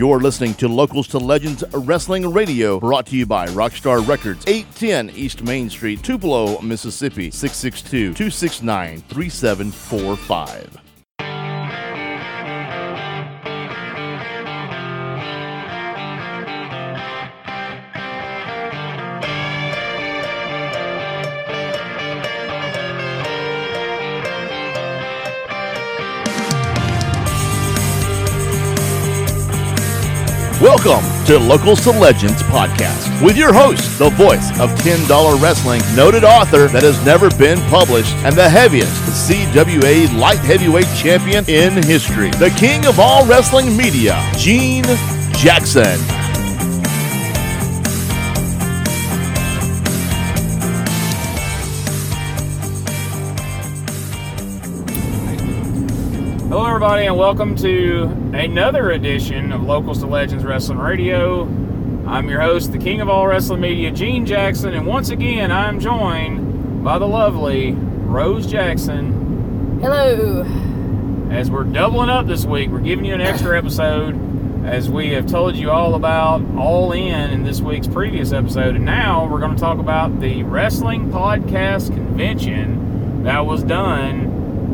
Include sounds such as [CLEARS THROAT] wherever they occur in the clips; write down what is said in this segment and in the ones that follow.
You're listening to Locals to Legends Wrestling Radio, brought to you by Rockstar Records, 810 East Main Street, Tupelo, Mississippi, 662 269 3745. To Locals to Legends podcast with your host, the voice of $10 wrestling, noted author that has never been published, and the heaviest CWA light heavyweight champion in history, the king of all wrestling media, Gene Jackson. Everybody, and welcome to another edition of Locals to Legends Wrestling Radio. I'm your host, the king of all wrestling media, Gene Jackson, and once again, I'm joined by the lovely Rose Jackson. Hello. As we're doubling up this week, we're giving you an extra episode as we have told you all about All In in this week's previous episode. And now we're going to talk about the Wrestling Podcast Convention that was done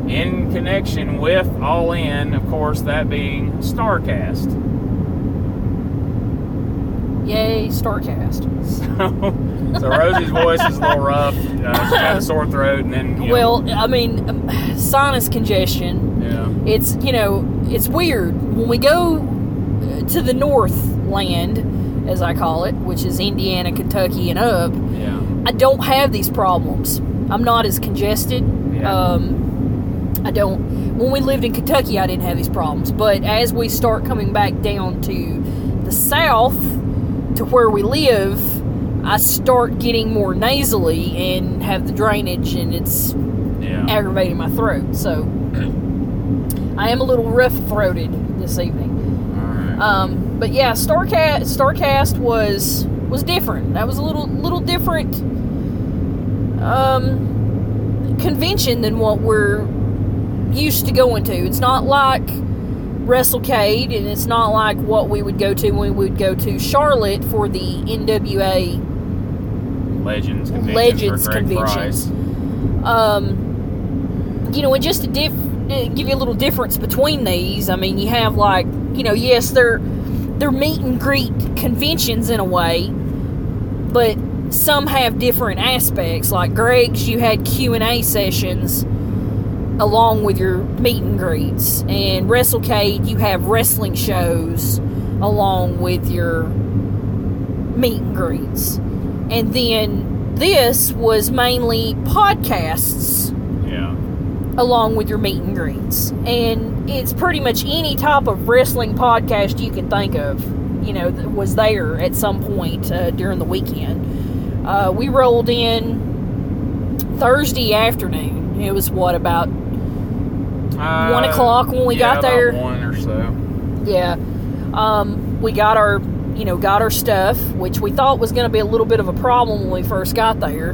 in connection with All In, of course, that being Starrcast. Yay, Starrcast. So, [LAUGHS] so Rosey's voice is a little rough. Uh, she's got a sore throat, and then you know, Well, I mean, sinus congestion. yeah, It's, you know, it's weird. When we go uh, to the North land, as I call it, which is Indiana, Kentucky, and up, yeah, I don't have these problems. I'm not as congested. Yeah. Um, I don't. When we lived in Kentucky, I didn't have these problems. But as we start coming back down to the south, to where we live, I start getting more nasally and have the drainage, and it's yeah. aggravating my throat. So [CLEARS THROAT] I am a little rough throated this evening. All right. Um, but yeah, Starrcast Starrcast was was different. That was a little little different um, convention than what we're used to going to. It's not like WrestleCade, and it's not like what we would go to when we would go to Charlotte for the NWA Legends convention Legends for Greg conventions. Price. um, you know, and just to diff- give you a little difference between these, I mean, you have like, you know, yes, they're they're meet and greet conventions in a way, but some have different aspects. Like Greg's, you had Q and A sessions along with your meet and greets, and WrestleCade, you have wrestling shows along with your meet and greets. And then this was mainly podcasts Yeah, along with your meet and greets. And it's pretty much any type of wrestling podcast you can think of, you know, that was there at some point uh, during the weekend. Uh, we rolled in Thursday afternoon. It was what, about uh, One o'clock when we yeah, got there. One or so. Yeah. Um, we got our, you know, got our stuff, which we thought was going to be a little bit of a problem when we first got there,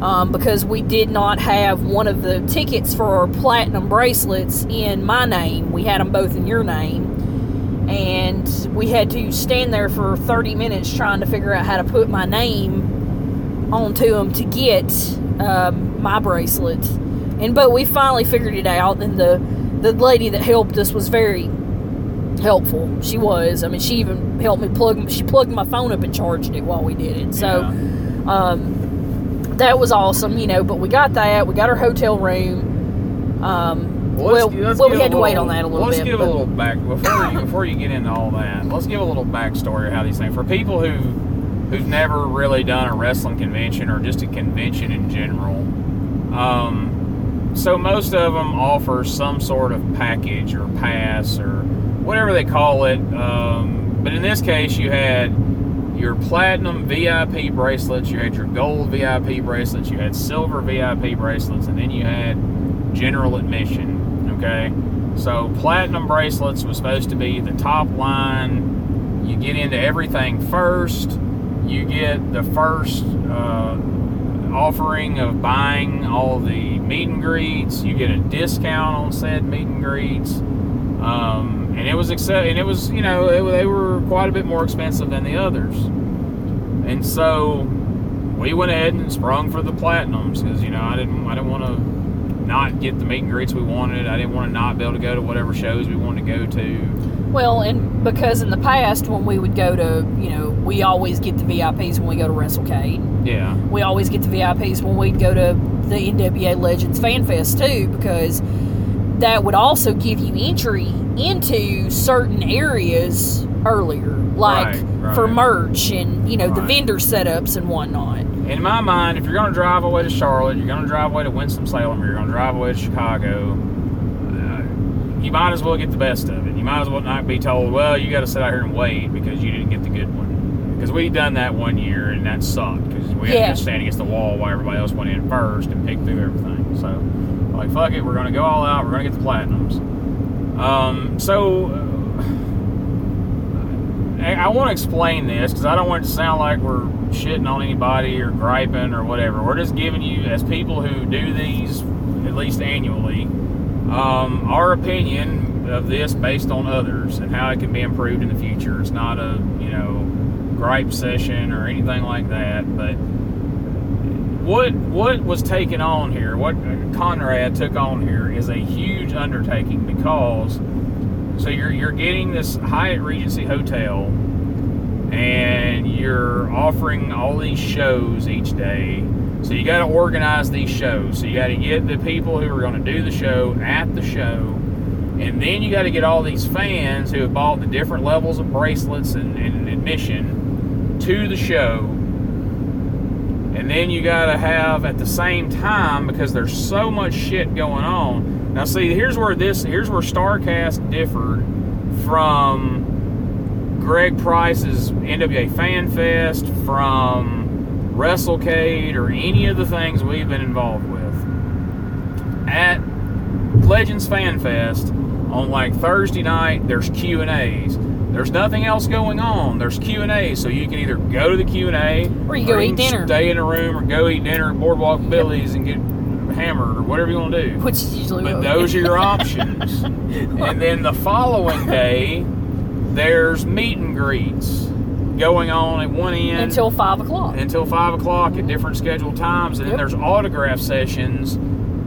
um, because we did not have one of the tickets for our platinum bracelets in my name. We had them both in your name, and we had to stand there for 30 minutes trying to figure out how to put my name onto them to get um, my bracelet. And but we finally figured it out, and the the lady that helped us was very helpful. She was. I mean, she even helped me plug. She plugged my phone up and charged it while we did it. So, um, that was awesome. You know, but we got that. We got our hotel room. Um, well, let's- let's well, we had to wait on that a little bit. let's give but- a little back before you before you get into all that. Let's give a little backstory of how these things for people who who've never really done a wrestling convention or just a convention in general. Um, so most of them offer some sort of package or pass or whatever they call it. Um, but in this case, you had your platinum VIP bracelets, you had your gold VIP bracelets, you had silver VIP bracelets, and then you had general admission. Okay, so platinum bracelets was supposed to be the top line. You get into everything first. You get the first uh, offering of buying all the meet and greets. You get a discount on said meet and greets. Um, and it was accept, and it was you know it, they were quite a bit more expensive than the others, and so we went ahead and sprung for the platinums because you know I didn't I didn't want to not get the meet and greets we wanted. I didn't want to not be able to go to whatever shows we wanted to go to. Well, and because in the past when we would go to, you know, we always get the VIPs when we go to WrestleCade. Yeah. We always get the VIPs when we'd go to the NWA Legends Fan Fest too, because that would also give you entry into certain areas earlier, like Right, right. for merch and you know the vendor setups and whatnot. In my mind, if you're going to drive away to Charlotte, you're going to drive away to Winston-Salem, or you're going to drive away to Chicago, uh, you might as well get the best of it. You might as well not be told, well, you got to sit out here and wait because you didn't get the good one. Because we'd done that one year and that sucked because we had Yeah. to stand against the wall while everybody else went in first and picked through everything. So, like, fuck it, we're going to go all out. We're going to get the platinums. Um, so, uh, I, I want to explain this because I don't want it to sound like we're shitting on anybody or griping or whatever. We're just giving you, as people who do these at least annually, um, our opinion of this based on others and how it can be improved in the future. It's not a you know gripe session or anything like that, but what what was taken on here, what Conrad took on here, is a huge undertaking because so you're you're getting this Hyatt Regency hotel, and you're offering all these shows each day. So you got to organize these shows. So you got to get the people who are going to do the show at the show, and then you got to get all these fans who have bought the different levels of bracelets and, and admission to the show and then you got to have at the same time because there's so much shit going on. Now, see, here's where this here's where Starrcast differed from Greg Price's NWA Fan Fest, from WrestleCade, or any of the things we've been involved with. At Legends Fan Fest on like Thursday night, there's Q and A's. There's nothing else going on. There's Q and A, so you can either go to the Q and A, Or you go eat can dinner. stay in a room, or go eat dinner at Boardwalk Billy's and get hammered, or whatever you want to do. Which is usually But those are your [LAUGHS] options. and then the following [LAUGHS] day, there's meet and greets going on at one end until five o'clock. until five o'clock at different scheduled times, and then there's autograph sessions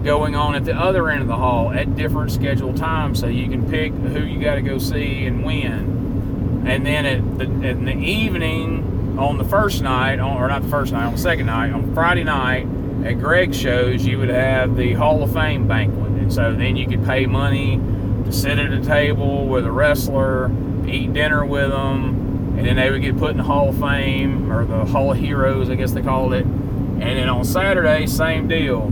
going on at the other end of the hall at different scheduled times, so you can pick who you got to go see and when. And then at the, in the evening on the first night, on, or not the first night, on the second night, on Friday night at Greg's shows, you would have the Hall of Fame banquet, and so then you could pay money to sit at a table with a wrestler, eat dinner with them, and then they would get put in the Hall of Fame or the Hall of Heroes, I guess they called it. And then on Saturday, same deal.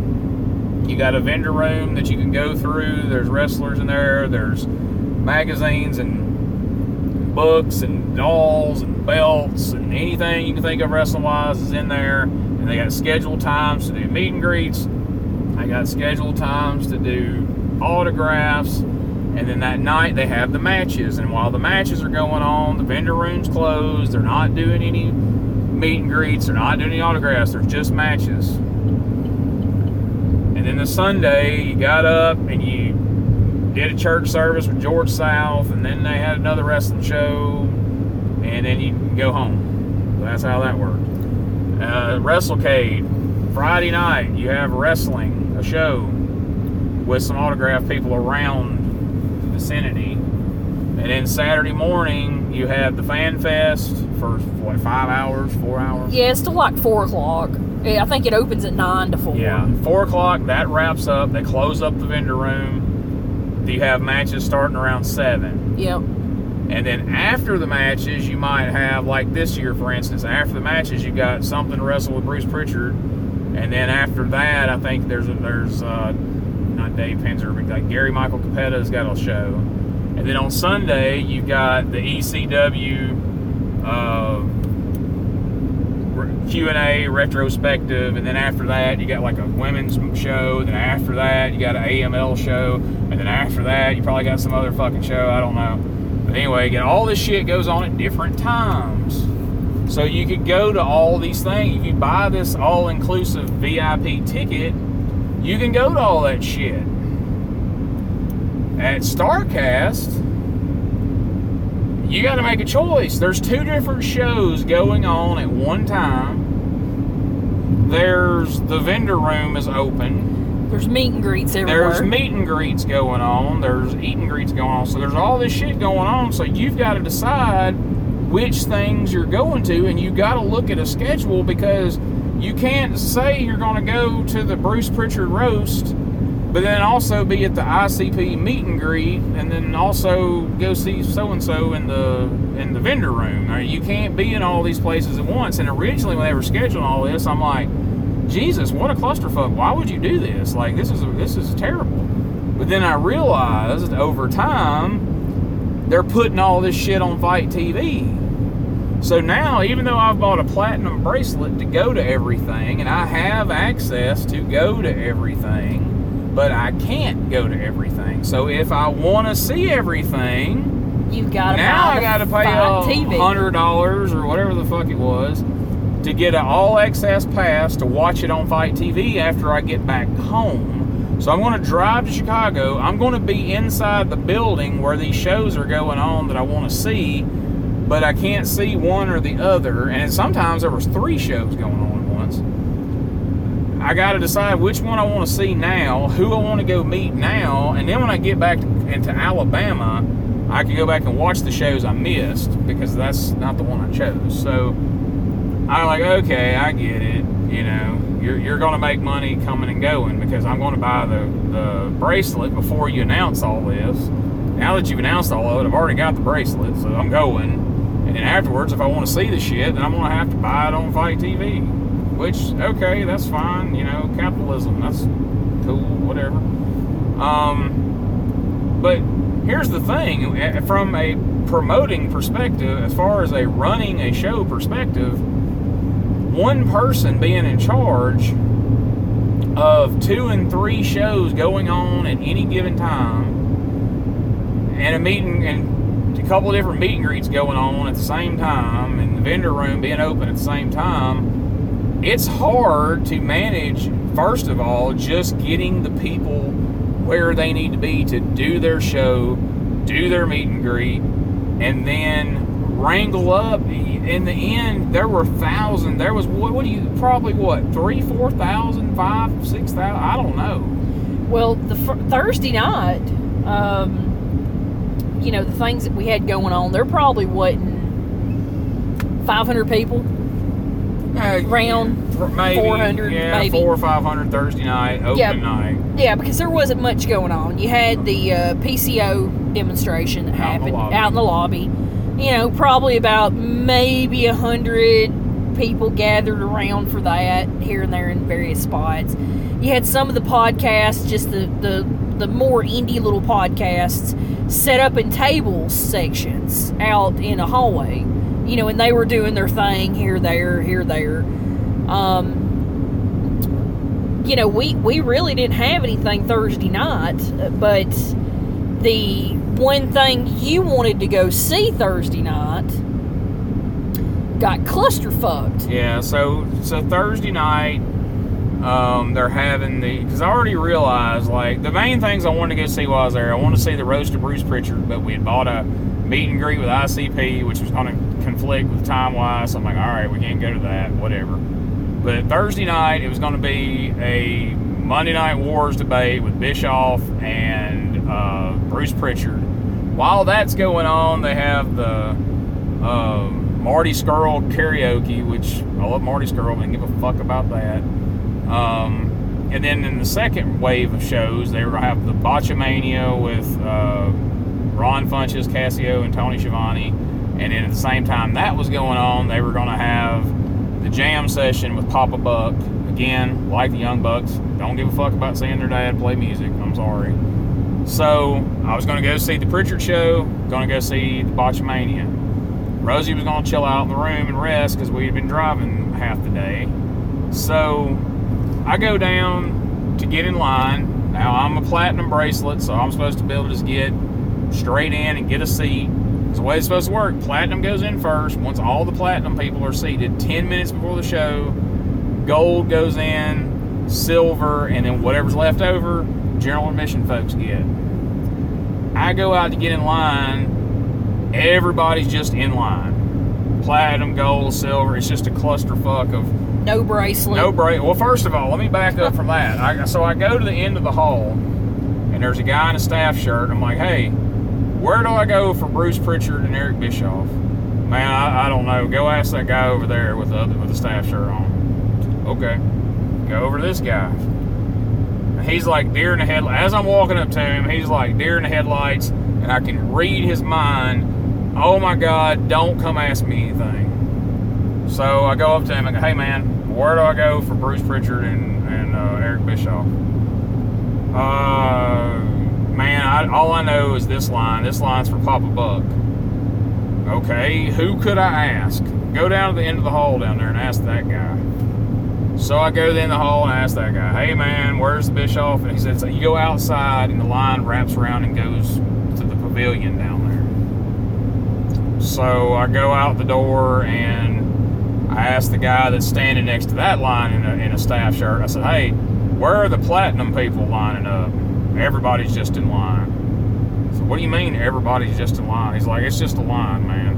You got a vendor room that you can go through. There's wrestlers in there. There's magazines and books and dolls and belts and anything you can think of wrestling wise is in there. And they got scheduled times to do meet and greets. They got scheduled times to do autographs. And then that night they have the matches. And while the matches are going on, the vendor room's closed. They're not doing any meet and greets. They're not doing any autographs. There's just matches. And then the Sunday, you got up and you did a church service with George South, and then they had another wrestling show, and then you can go home. So that's how that worked. Uh, WrestleCade, Friday night, you have wrestling, a show with some autographed people around the vicinity. And then Saturday morning, you have the Fan Fest for what, five hours, four hours? Yeah, it's till like four o'clock. I think it opens at nine to four. Yeah, four o'clock. That wraps up. They close up the vendor room. You have matches starting around seven, Yep. and then after the matches, you might have like this year, for instance. After the matches, you got something to wrestle with Bruce Pritchard, and then after that, I think there's a, there's uh, not Dave Penzer, but like Gary Michael Cappetta's got a show, and then on Sunday you've got the ECW. Uh, Q and A retrospective, and then after that you got like a women's show. Then after that you got an AML show, and then after that you probably got some other fucking show. I don't know. But anyway, again, all this shit goes on at different times. So you could go to all these things. If you buy this all-inclusive VIP ticket, you can go to all that shit. at Starrcast, you got to make a choice. There's two different shows going on at one time. There's the vendor room is open. There's meet and greets everywhere. There's meet and greets going on. There's eat and greets going on. So there's all this shit going on. So you've got to decide which things you're going to, and you got to look at a schedule because you can't say you're going to go to the Bruce Pritchard roast but then also be at the ICP meet and greet, and then also go see so and so in the in the vendor room. you can't be in all these places at once. And originally, when they were scheduling all this, I'm like, Jesus, what a clusterfuck! Why would you do this? Like this is this is terrible. But then I realized over time, they're putting all this shit on FITE TV. So now, even though I've bought a platinum bracelet to go to everything, and I have access to go to everything but I can't go to everything. So if I want to see everything, you've got to now I got to pay a hundred dollars or whatever the fuck it was to get an all access pass to watch it on FITE TV after I get back home. So I'm going to drive to Chicago. I'm going to be inside the building where these shows are going on that I want to see, but I can't see one or the other. And sometimes there was three shows going on at once. I got to decide which one I want to see now, who I want to go meet now, and then when I get back to, into Alabama, I can go back and watch the shows I missed because that's not the one I chose. So I'm like, okay, I get it. You know, you're, you're going to make money coming and going because I'm going to buy the, the bracelet before you announce all this. Now that you've announced all of it, I've already got the bracelet, so I'm going. And then afterwards, if I want to see the shit, then I'm going to have to buy it on FITE TV. Which, okay, that's fine. You know, capitalism. That's cool. Whatever. Um, but here's the thing: from a promoting perspective, as far as a running a show perspective, one person being in charge of two and three shows going on at any given time, and a meeting and a couple of different meet and greets going on at the same time, and the vendor room being open at the same time it's hard to manage, first of all, just getting the people where they need to be to do their show, do their meet and greet, and then wrangle up. In the end, there were thousands. There was what, what do you probably what three, four thousand, five, six thousand? I don't know. Well, the Thursday night, um, you know, the things that we had going on, there probably wasn't 500 people uh, round maybe, 400 yeah, maybe. four or 500 thursday night open yeah, night. Yeah because there wasn't much going on. You had the uh, PCO demonstration that out happened in out in the lobby. You know probably about maybe a hundred people gathered around for that here and there in various spots. You had some of the podcasts just the the the more indie little podcasts set up in tables sections out in a hallway you know, and they were doing their thing here, there, here, there. Um, you know, we we really didn't have anything Thursday night, but the one thing you wanted to go see Thursday night got cluster fucked. Yeah, so so Thursday night, um, they're having the because I already realized like the main things I wanted to go see was there. I wanted to see the roast of Bruce Pritchard, but we had bought a meet and greet with ICP, which was going to conflict with time wise. So I'm like, all right, we can't go to that, whatever. But Thursday night, it was going to be a Monday Night Wars debate with Bischoff and uh, Bruce Pritchard. While that's going on, they have the uh, Marty Scurll karaoke, which I love Marty Scurll, didn't give a fuck about that. Um, and then in the second wave of shows, they were have the Botchamania with uh, Ron Funches, Cassio, and Tony Schiavone and then at the same time that was going on, they were going to have the jam session with Papa Buck. Again, like the Young Bucks, don't give a fuck about seeing their dad play music. I'm sorry. So I was going to go see the Pritchard show, going to go see the Botchamania. Rosey was going to chill out in the room and rest because we had been driving half the day. So I go down to get in line. Now I'm a platinum bracelet, so I'm supposed to be able to just get straight in and get a seat the way it's supposed to work. Platinum goes in first. Once all the platinum people are seated, 10 minutes before the show, gold goes in, silver, and then whatever's left over, general admission folks get. I go out to get in line, everybody's just in line. Platinum, gold, silver. It's just a clusterfuck of No bracelet. no break. Well, first of all, let me back up from that. I, so I go to the end of the hall, and there's a guy in a staff shirt. I'm like, hey, where do I go for Bruce Pritchard and Eric Bischoff? Man, I, I don't know. Go ask that guy over there with the with the staff shirt on. Okay, go over to this guy. He's like deer in the headlights. As I'm walking up to him, he's like deer in the headlights, and I can read his mind. Oh my God! Don't come ask me anything. So I go up to him and go, "Hey man, where do I go for Bruce Pritchard and, and uh, Eric Bischoff?" Uh, man, I, all I know is this line. This line's for Papa Buck. Okay, who could I ask? Go down to the end of the hall down there and ask that guy. So I go to the hall and ask that guy, "Hey man, where's the Bischoff?" And he says, "You go outside, and the line wraps around and goes to the pavilion down there." So I go out the door and I ask the guy that's standing next to that line in a, in a staff shirt. I said, "Hey, where are the platinum people lining up? Everybody's just in line." So what do you mean everybody's just in line? He's like, "It's just a line, man."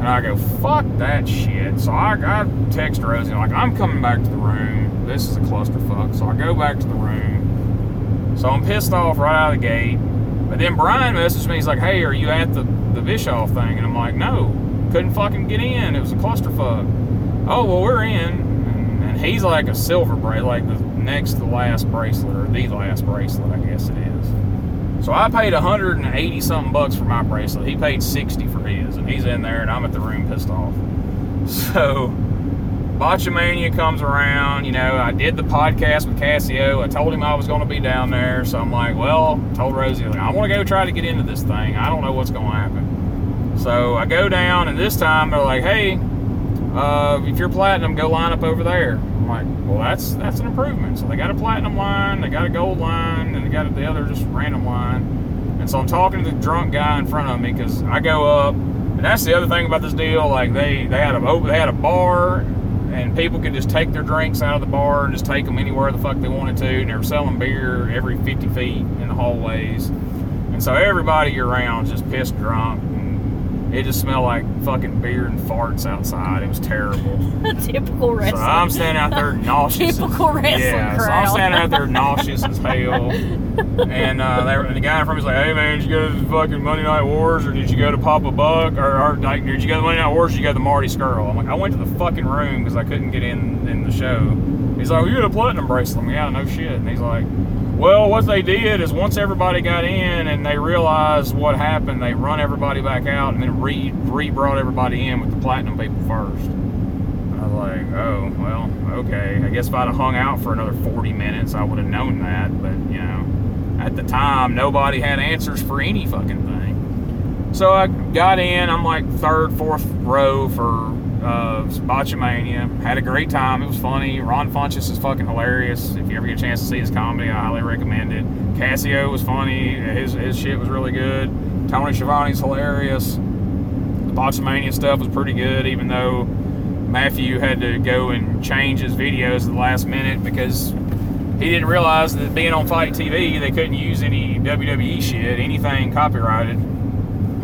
And I go, "Fuck that shit." So I, I text Rosey like, "I'm coming back to the room. This is a clusterfuck." So I go back to the room. So I'm pissed off right out of the gate. But then Brian messaged me. He's like, "Hey, are you at the the Bischoff thing?" And I'm like, "No, couldn't fucking get in. It was a clusterfuck." Oh well, we're in. And, he's like a silver bracelet, like the next to last bracelet or the last bracelet, I guess it is. So I paid 180 something bucks for my bracelet. He paid 60 for his, and he's in there, and I'm at the room pissed off. [LAUGHS] So Botchamania comes around. You know, I did the podcast with Cassio. I told him I was going to be down there. So I'm like, well, told Rosey, like, I want to go try to get into this thing. I don't know what's going to happen. So I go down, and this time they're like, hey, uh, if you're platinum, go line up over there. I'm like, well, that's that's an improvement. So they got a platinum line, they got a gold line, and they got the other just random line. And so I'm talking to the drunk guy in front of me because I go up, and that's the other thing about this deal. Like they they had a they had a bar, and people could just take their drinks out of the bar and just take them anywhere the fuck they wanted to. And they were selling beer every 50 feet in the hallways, and so everybody around just pissed drunk. It just smelled like fucking beer and farts outside. It was terrible. [LAUGHS] Typical So wrestling. I'm standing out there nauseous. Typical wrestling Yeah, so I'm standing out there [LAUGHS] nauseous as hell. And uh, they were, and the guy in front of me's like, "Hey man, did you go to the fucking Monday Night Wars, or did you go to Papa Buck, or, or like, did you go to the Monday Night Wars, or did you go to the Marty Scurll?" I'm like, "I went to the fucking room because I couldn't get in in the show." He's like, well, "You got a platinum bracelet?" I'm like, "Yeah, no shit." And he's like, "Well, what they did is once everybody got in and they realized what happened, they run everybody back out and then re re brought everybody in with the platinum people first. I was like, oh, well, okay. I guess if I'd have hung out for another 40 minutes, I would have known that. But, you know, at the time, nobody had answers for any fucking thing. So I got in. I'm like third, fourth row for uh, Botchamania. Had a great time. It was funny. Ron Funches is fucking hilarious. If you ever get a chance to see his comedy, I highly recommend it. Cassio was funny. His, his shit was really good. Tony Schiavone's hilarious. The Botchamania stuff was pretty good, even though Matthew had to go and change his videos at the last minute because he didn't realize that being on FITE TV, they couldn't use any WWE shit, anything copyrighted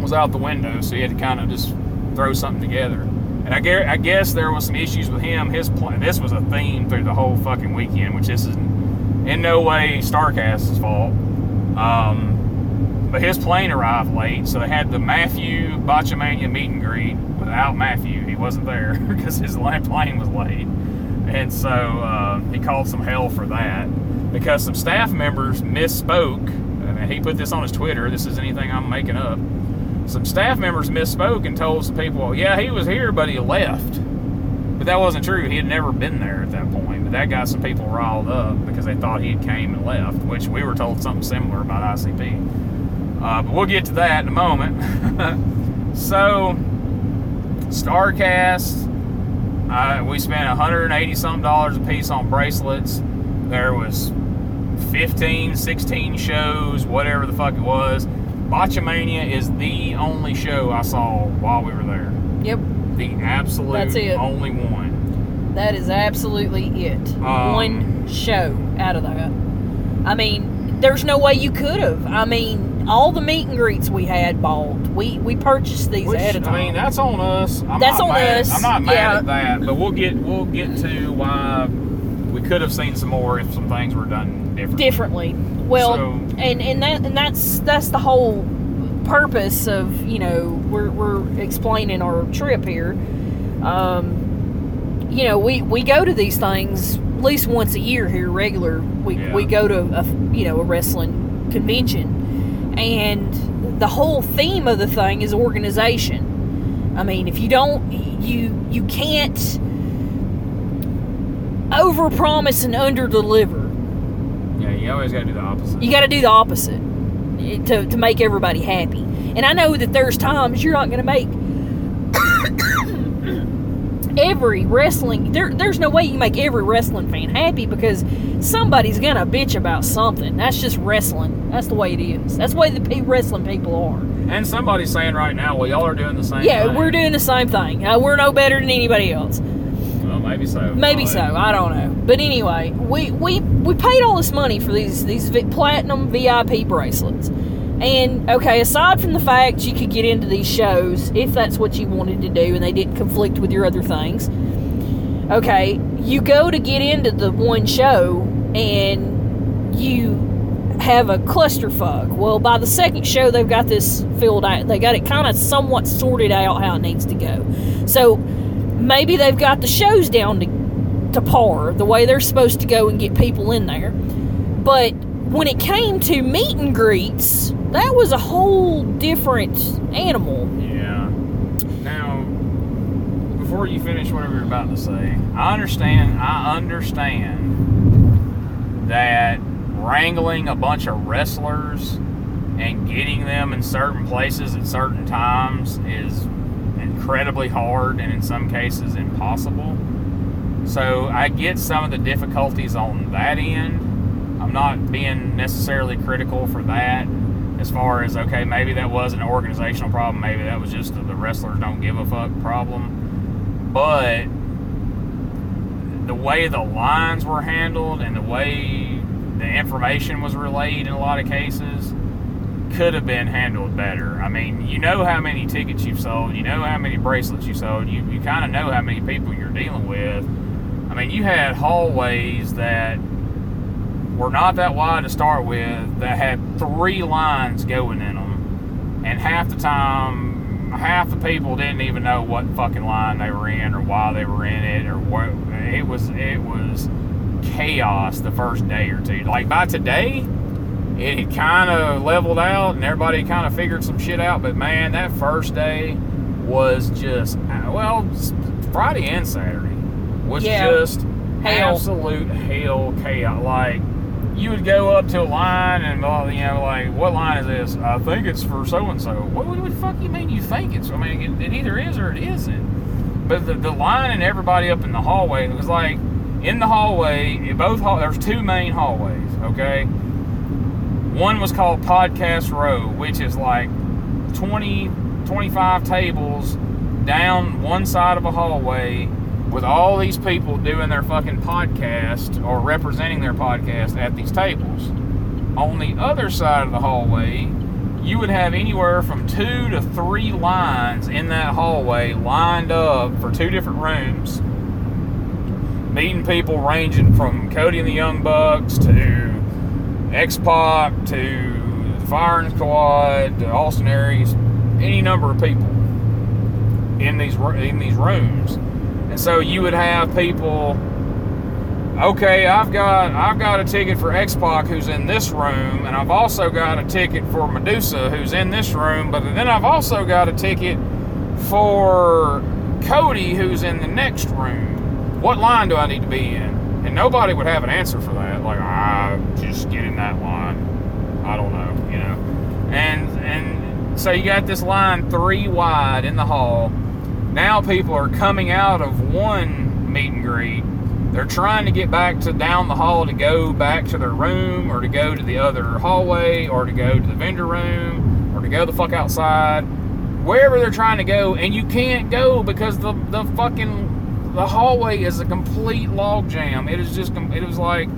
was out the window, so he had to kind of just throw something together. And I guess, I guess there was some issues with him. His plan, this was a theme through the whole fucking weekend, which this is in no way Starrcast's fault. Um, but his plane arrived late, so they had the Matthew Botchamania meet and greet without Matthew. He wasn't there [LAUGHS] because his plane was late. And so uh, he called some hell for that because some staff members misspoke. And he put this on his Twitter. This isn't anything I'm making up. Some staff members misspoke and told some people, yeah, he was here, but he left. But that wasn't true. He had never been there at that point. But that got some people riled up because they thought he had came and left, which we were told something similar about ICP. Uh, but we'll get to that in a moment. [LAUGHS] so, Starrcast, uh, we spent 180 something dollars a piece on bracelets. There was 15, 16 shows, whatever the fuck it was. Botchamania is the only show I saw while we were there. Yep, The absolute That's it. only one. that is absolutely it. Um, One show out of that. I mean, there's no way you could have. I mean, all the meet and greets we had bought. We we purchased these Which, ahead of time. I mean, that's on us. I'm That's on mad, us, I'm not mad yeah. at that, but we'll get we'll get to why we could have seen some more if some things were done differently. differently. Well, So- and and that and that's that's the whole purpose of you know we're we're explaining our trip here. Um, you know, we we go to these things at least once a year here, regular. We Yeah. we go to a you know a wrestling convention, and the whole theme of the thing is organization. I mean, if you don't, you you can't overpromise and underdeliver. You always got to do the opposite. You got to do the opposite eh, to, to make everybody happy. And I know that there's times you're not going to make [COUGHS] every wrestling. There, there's no way you make every wrestling fan happy because somebody's going to bitch about something. That's just wrestling. That's the way it is. That's the way the wrestling people are. and somebody's saying right now, well, y'all are doing the same. Yeah, thing. we're doing the same thing. Uh, we're no better than anybody else. Maybe so. Maybe so. I don't know. But anyway, we we we paid all this money for these these platinum VIP bracelets. And okay, aside from the fact you could get into these shows if that's what you wanted to do and they didn't conflict with your other things. Okay, you go to get into the one show and you have a clusterfuck. Well, by the second show, they've got this filled out. They got it kind of somewhat sorted out how it needs to go. So maybe they've got the shows down to, to par the way they're supposed to go and get people in there. But when it came to meet and greets, that was a whole different animal. Yeah. Now, before you finish whatever you're about to say, I understand. I understand that wrangling a bunch of wrestlers and getting them in certain places at certain times is incredibly hard and in some cases impossible. So I get some of the difficulties on that end. I'm not being necessarily critical for that as far as okay, maybe that was an organizational problem, maybe that was just the wrestlers don't give a fuck problem. But the way the lines were handled and the way the information was relayed in a lot of cases could have been handled better. I mean, you know how many tickets you've sold, you know how many bracelets you sold, you, you kind of know how many people you're dealing with. I mean, you had hallways that were not that wide to start with that had three lines going in them, and half the time, half the people didn't even know what fucking line they were in or why they were in it or what. It was it was chaos the first day or two. Like by today, it had kind of leveled out and everybody kind of figured some shit out. But man, that first day was just well, Friday and Saturday was Yeah. just Hell. absolute hell chaos. Like you would go up to a line and uh, you know like what line is this? I think it's for so and so. What what the fuck you mean you think it's? I mean it, it either is or it isn't. But the, the line and everybody up in the hallway it was like in the hallway. in Both hall, there's two main hallways. Okay, one was called Podcast Row, which is like 20, 25 tables down one side of a hallway with all these people doing their fucking podcast or representing their podcast at these tables. On the other side of the hallway, you would have anywhere from two to three lines in that hallway lined up for two different rooms, meeting people ranging from Cody and the Young Bucks to X Pac to the Firing Squad to Austin Aries, any number of people in these in these rooms, and so you would have people. Okay, I've got I've got a ticket for X Pac who's in this room, and I've also got a ticket for Medusa who's in this room, but then I've also got a ticket for Cody who's in the next room. What line do I need to be in? And nobody would have an answer for that. Like, I just get in that line. I don't know, you know. And and so you got this line three wide in the hall. Now people are coming out of one meet and greet. They're trying to get back to down the hall to go back to their room or to go to the other hallway or to go to the vendor room or to go the fuck outside. Wherever they're trying to go, and you can't go because the, the fucking the hallway is a complete log jam. It is just, it was like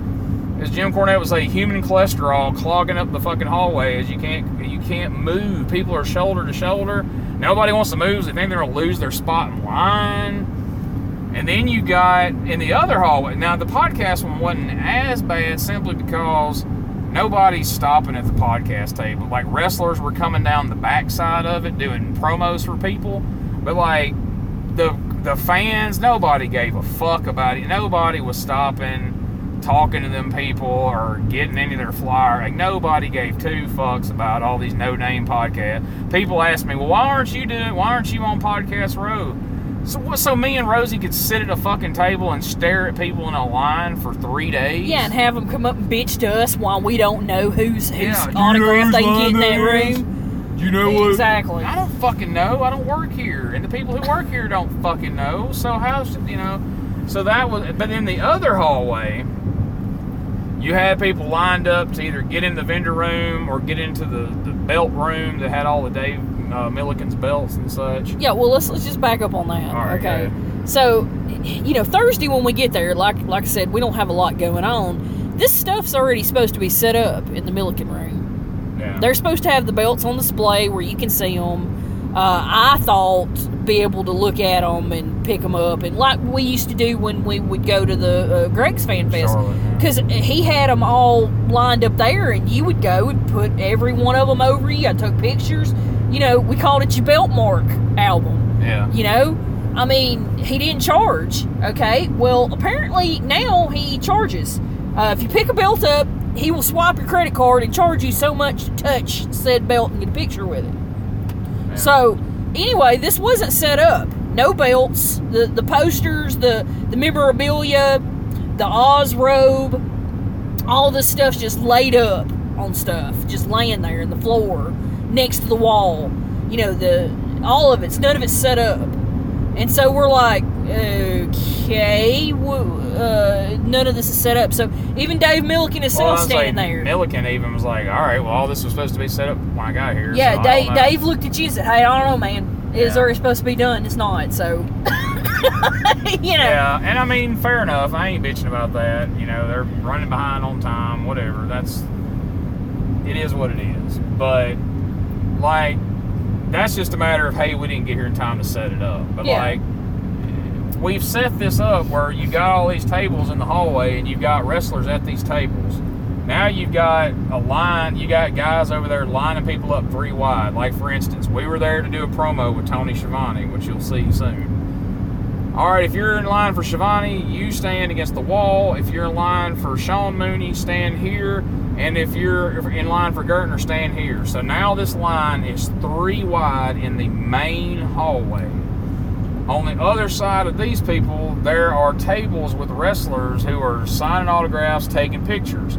as Jim Cornette would say, human cholesterol clogging up the fucking hallway as you can't you can't move. People are shoulder to shoulder. Nobody wants to move. They think they're gonna lose their spot in line. And then you got in the other hallway. Now the podcast one wasn't as bad simply because nobody's stopping at the podcast table. Like wrestlers were coming down the backside of it doing promos for people, but like the the fans, nobody gave a fuck about it. Nobody was stopping, talking to them people or getting any of their flyer. Like nobody gave two fucks about all these no name podcasts. People ask me, well, why aren't you doing? Why aren't you on Podcast Row? So what? So me and Rosey could sit at a fucking table and stare at people in a line for three days. Yeah, and have them come up and bitch to us while we don't know whose whose Yeah, autograph they can get in that room. You know what? Exactly. I don't fucking know. I don't work here, and the people who work here don't fucking know. So how's you know? So that was. But in the other hallway, you had people lined up to either get in the vendor room or get into the, the belt room that had all the Dave uh, Millican's belts and such. Yeah, well let's let's just back up on that. All right, okay. go So, you know, Thursday when we get there, like like I said, we don't have a lot going on. This stuff's already supposed to be set up in the Millican room. They're supposed to have the belts on display where you can see them. Uh, I thought be able to look at them and pick them up, and like we used to do when we would go to the uh, Greg's Fan Fest, because he had them all lined up there, and you would go and put every one of them over you. I took pictures. You know, we called it your belt mark album. yeah. You know, I mean, he didn't charge. Okay, well, apparently now he charges. Uh, if you pick a belt up, he will swipe your credit card and charge you so much to touch said belt and get a picture with it. Yeah. So, anyway, this wasn't set up. No belts, the the posters, the the memorabilia, the Oz robe, all this stuff's just laid up on stuff, just laying there in the floor next to the wall. You know, the all of it's none of it's set up. And so we're like, okay, uh, none of this is set up. So even Dave Millican is still was standing like, there. Millican even was like, "All right, well, all this was supposed to be set up when I got here." Yeah, so Dave. Dave looked at you and said, "Hey, I don't know, man. It's Yeah. already supposed to be done. It's not." So, [LAUGHS] you know, Yeah, and I mean, fair enough. I ain't bitching about that. You know, they're running behind on time, whatever. That's it is what it is. But like, that's just a matter of hey, we didn't get here in time to set it up. But Yeah. like, we've set this up where you've got all these tables in the hallway, and you've got wrestlers at these tables. Now you've got a line. You got guys over there lining people up three wide. Like for instance, we were there to do a promo with Tony Schiavone, which you'll see soon. All right, if you're in line for Schiavone, you stand against the wall. If you're in line for Sean Mooney, stand here. And if you're in line for Gertner, stand here. So now this line is three wide in the main hallway. On the other side of these people, there are tables with wrestlers who are signing autographs, taking pictures.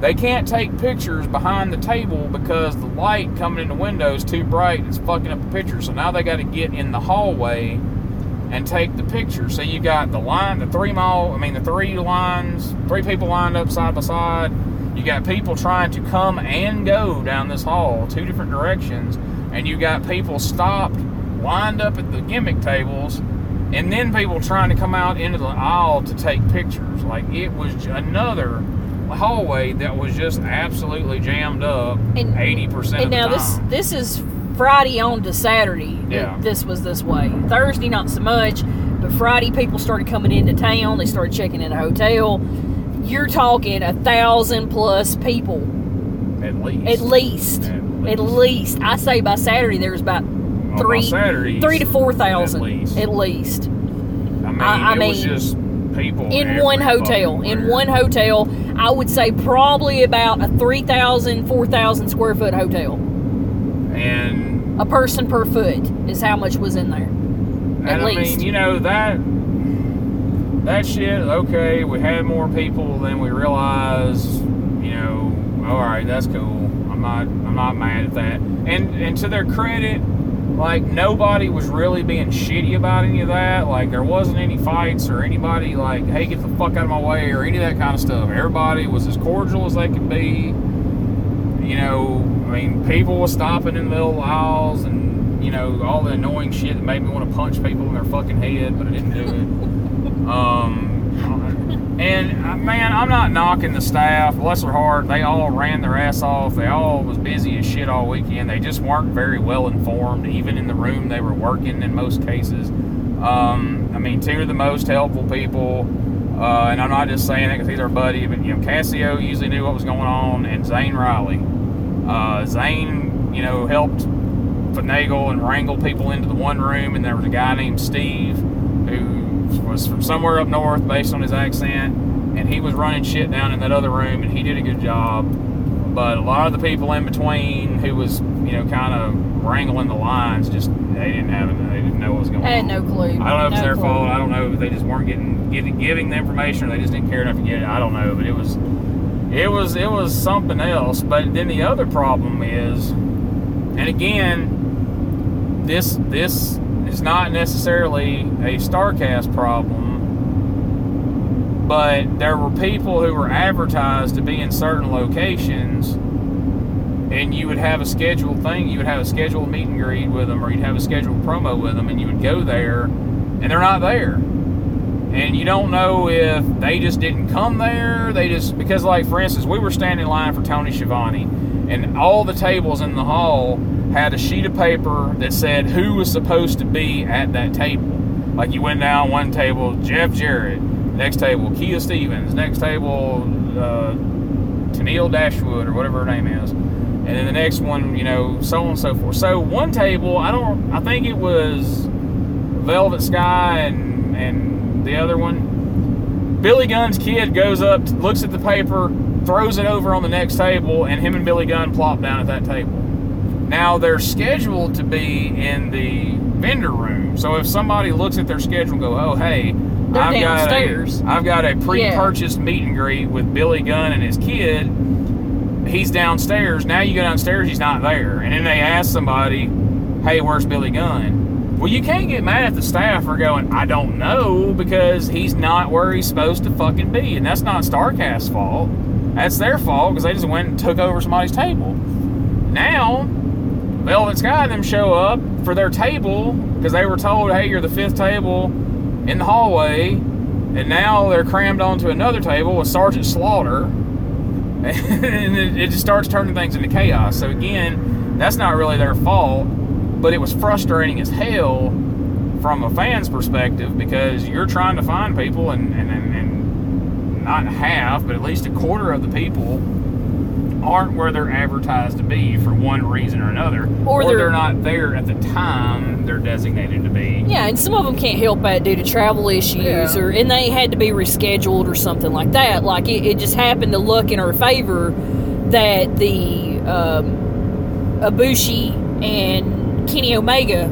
They can't take pictures behind the table because the light coming in the window is too bright. And it's fucking up the picture. So now they got to get in the hallway and take the picture. So you got the line, the three mile, I mean the three lines, three people lined up side by side. You got people trying to come and go down this hall, two different directions, and you got people stopped, lined up at the gimmick tables, and then people trying to come out into the aisle to take pictures. Like it was another hallway that was just absolutely jammed up And- eighty percent and of now the this time. this is Friday on to Saturday. Yeah. this was this way. Thursday not so much, but Friday people started coming into town. They started checking in a hotel. You're talking a thousand plus people at least. at least. At At least. least. I say by Saturday there was about three, Saturdays, three to four thousand At least. At least. I mean, I- I it was just people in one hotel. In one hotel, I would say probably about a 3,000, 4,000 square foot hotel. and A person per foot is how much was in there. and At I least. mean, you know that that shit. Okay, we had more people than we realized. You know, all right, that's cool. I'm not I'm not mad at that. And and to their credit. Like nobody was really being shitty about any of that. Like there wasn't any fights or anybody like, "Hey, get the fuck out of my way" or any of that kind of stuff. Everybody was as cordial as they could be. you know, I mean, people were stopping in the middle of aisles and, you know, all the annoying shit that made me want to punch people in their fucking head, but I didn't do it. [LAUGHS] Um, And uh, man, I'm not knocking the staff. Bless their heart, they all ran their ass off. They all was busy as shit all weekend. They just weren't very well informed, even in the room they were working in most cases. Um, I mean, two of the most helpful people, uh, and I'm not just saying that because he's our buddy, but you know, Cassio usually knew what was going on, and Zane Riley. Uh, Zane, you know, helped finagle and wrangle people into the one room, and there was a guy named Steve who was from somewhere up north based on his accent, and he was running shit down in that other room, and he did a good job. But a lot of the people in between who was, you know, kind of wrangling the lines, just they didn't have it. They didn't know what was going on. I had no clue. I don't know if it's No their clue. fault. I don't know if they just weren't getting, getting giving the information, or they just didn't care enough to get it. I don't know, but it was it was it was something else. But then the other problem is, and again, this this is not necessarily a Starrcast problem, but there were people who were advertised to be in certain locations. And you would have a scheduled thing. You would have a scheduled meet and greet with them, or you'd have a scheduled promo with them, and you would go there, and they're not there and you don't know if they just didn't come there. They just because, like for instance, we were standing in line for Tony Schiavone, and all the tables in the hall had a sheet of paper that said who was supposed to be at that table. Like you went down one table, Jeff Jarrett. Next table, Kia Stevens. Next table, uh, Tennille Dashwood or whatever her name is. And then the next one, you know, so on and so forth. So one table, I don't, I think it was Velvet Sky and and the other one. Billy Gunn's kid goes up, looks at the paper, throws it over on the next table, and him and Billy Gunn plop down at that table. Now they're scheduled to be in the vendor room. So if somebody looks at their schedule and go, "Oh, hey, They're I've downstairs." got a, I've got a pre-purchased meet and greet with Billy Gunn and his kid," he's downstairs. Now you go downstairs, he's not there. And then they ask somebody, hey, where's Billy Gunn? Well, you can't get mad at the staff for going, I don't know, because he's not where he's supposed to fucking be. And that's not Starrcast's fault. That's their fault because they just went and took over somebody's table. Now, Velvet Sky and them show up for their table because they were told, hey, you're the fifth table in the hallway. And now they're crammed onto another table with Sergeant Slaughter [LAUGHS] and it, it just starts turning things into chaos. So again, that's not really their fault, but it was frustrating as hell from a fan's perspective because you're trying to find people and, and, and, and not half, but at least a quarter of the people aren't where they're advertised to be for one reason or another, Or they're, they're- not there at the time they're designated to be. Yeah, and some of them can't help that due to travel issues, Yeah. or and they had to be rescheduled or something like that. Like it, it just happened to look in our favor that the um, Ibushi and Kenny Omega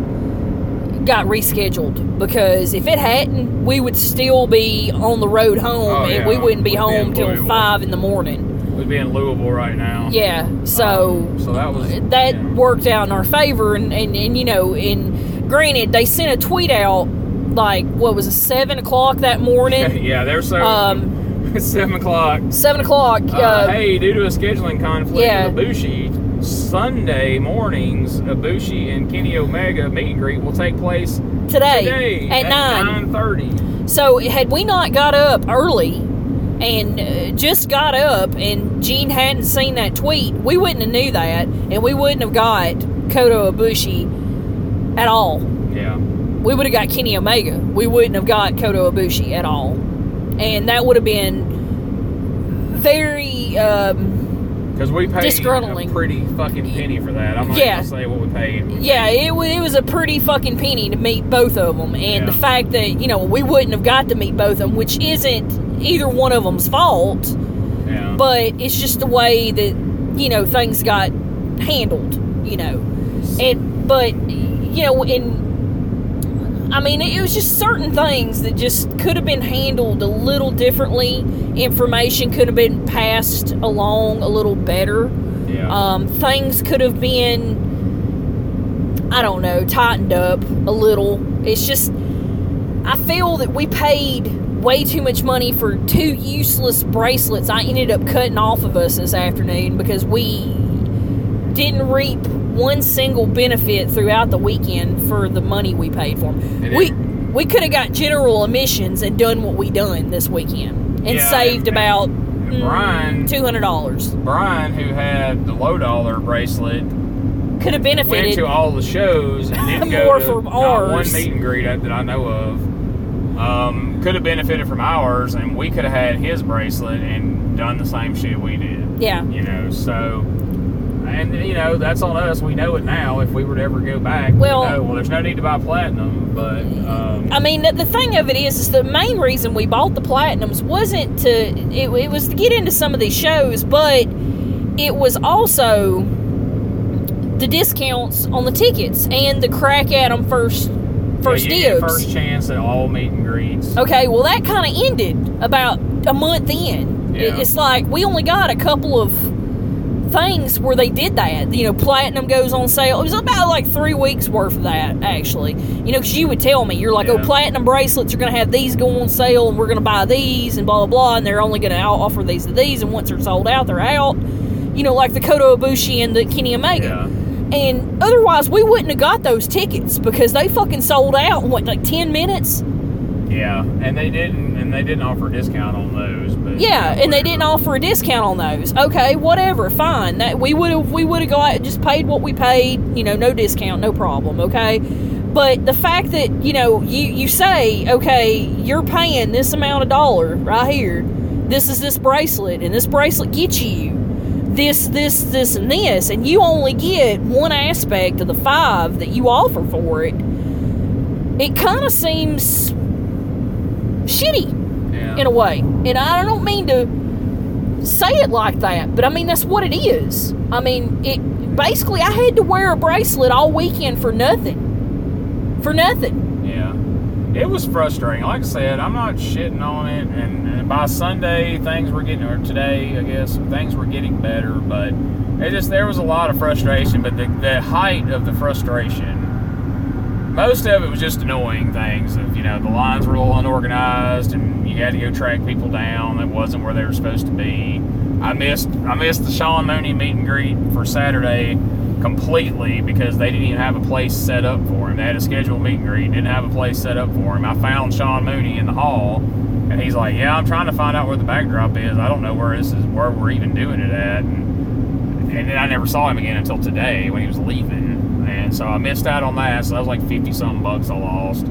got rescheduled because if it hadn't, we would still be on the road home, Oh, and we wouldn't be We'd home in till five in the morning. We'd be in Louisville right now. Yeah, so Um, so that was that yeah. worked out in our favor and, and, and you know and granted they sent a tweet out like what was it seven o'clock that morning [LAUGHS] yeah, they're so Um, [LAUGHS] seven o'clock. seven o'clock uh, Uh, hey, due to a scheduling conflict yeah. with Ibushi, Sunday mornings, Ibushi and Kenny Omega meet and greet will take place today, today at, nine. thirty. so had we not got up early and uh, just got up and Gene hadn't seen that tweet we wouldn't have knew that and we wouldn't have got Kota Ibushi at all Yeah, we would have got Kenny Omega. We wouldn't have got Kota Ibushi at all, and that would have been very. Um, because we paid Disgruntling. a pretty fucking penny for that. I'm not Yeah. gonna say what we paid. yeah, it was it was a pretty fucking penny to meet both of them, and Yeah. the fact that you know we wouldn't have got to meet both of them, which isn't either one of them's fault, Yeah, but it's just the way that you know things got handled, you know, and but you know in. I mean, it was just certain things that just could have been handled a little differently. Information could have been passed along a little better. yeah. Um, things could have been, I don't know, tightened up a little. It's just, I feel that we paid way too much money for two useless bracelets I ended up cutting off of us this afternoon because we didn't reap one single benefit throughout the weekend for the money we paid for 'em. And We we could have got general admissions and done what we done this weekend, and Yeah, saved and- about and Brian- two hundred dollars. Brian, who had the low dollar bracelet, Could have went benefited. to all the shows and didn't [LAUGHS] go to from not one meet and greet that I know of. Um, could have benefited from ours, and we could have had his bracelet and done the same shit we did. Yeah. You know, so. And you know that's on us. We know it now. If we were to ever go back, Well- we know, well, there's no need to buy platinum, but um, I mean, the, thing of it is, is the main reason we bought the platinums wasn't to. It, it was to get into some of these shows, but it was also the discounts on the tickets and the crack at them first, first yeah, dibs. first chance at all meet and greets. Okay, well that kind of ended about a month in. It- Yeah. It's like we only got a couple of things where they did that. You know, platinum goes on sale. It was about like three weeks worth of that actually. You know, because you would tell me you're like, oh, platinum bracelets are going to have these go on sale, and we're going to buy these, and blah blah blah, and they're only going to offer these to these, and once they're sold out, they're out. You know, like the Kota Ibushi and the Kenny Omega. Yeah. And otherwise, we wouldn't have got those tickets because they fucking sold out in what, like 10 minutes? Yeah, and they didn't, they didn't offer a discount on those. But Yeah, and they didn't offer a discount on those. Okay, whatever, fine. That we would have we would have got just paid what we paid. You know, no discount, no problem. Okay, but the fact that you know you you say okay, you're paying this amount of dollar right here. This is this bracelet, and this bracelet gets you this this this and this, and you only get one aspect of the five that you offer for it. It kind of seems shitty Yeah. in a way. And I don't mean to say it like that, but I mean that's what it is. I mean, it basically I had to wear a bracelet all weekend for nothing. For nothing. Yeah. It was frustrating. Like I said, I'm not shitting on it. And, and by Sunday, things were getting, or today, I guess, things were getting better. But it just, there was a lot of frustration. But the, the height of the frustration, most of it was just annoying things. Of, you know, the lines were a little unorganized and you had to go track people down that wasn't where they were supposed to be. I missed, I missed the Sean Mooney meet and greet for Saturday completely because they didn't even have a place set up for him. They had a scheduled meet and greet, didn't have a place set up for him. I found Sean Mooney in the hall, and he's like, "Yeah, I'm trying to find out where the backdrop is. I don't know where this is, where we're even doing it at." And, and I never saw him again until today when he was leaving, and so I missed out on that. So that was like fifty something bucks I lost.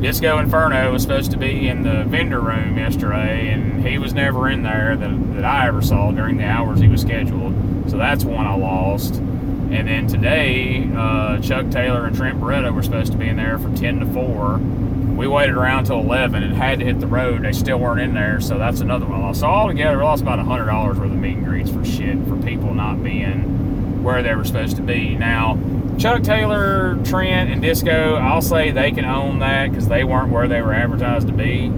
Disco Inferno was supposed to be in the vendor room yesterday, and he was never in there that, that I ever saw during the hours he was scheduled. So that's one I lost. And then today, uh, Chuck Taylor and Trent Beretta were supposed to be in there from 10 to 4. We waited around till 11 and had to hit the road. They still weren't in there, so that's another one I lost. So altogether, we lost about $100 worth of meet and greets for shit, for people not being where they were supposed to be. Now, Chuck Taylor, Trent, and Disco, I'll say they can own that because they weren't where they were advertised to be.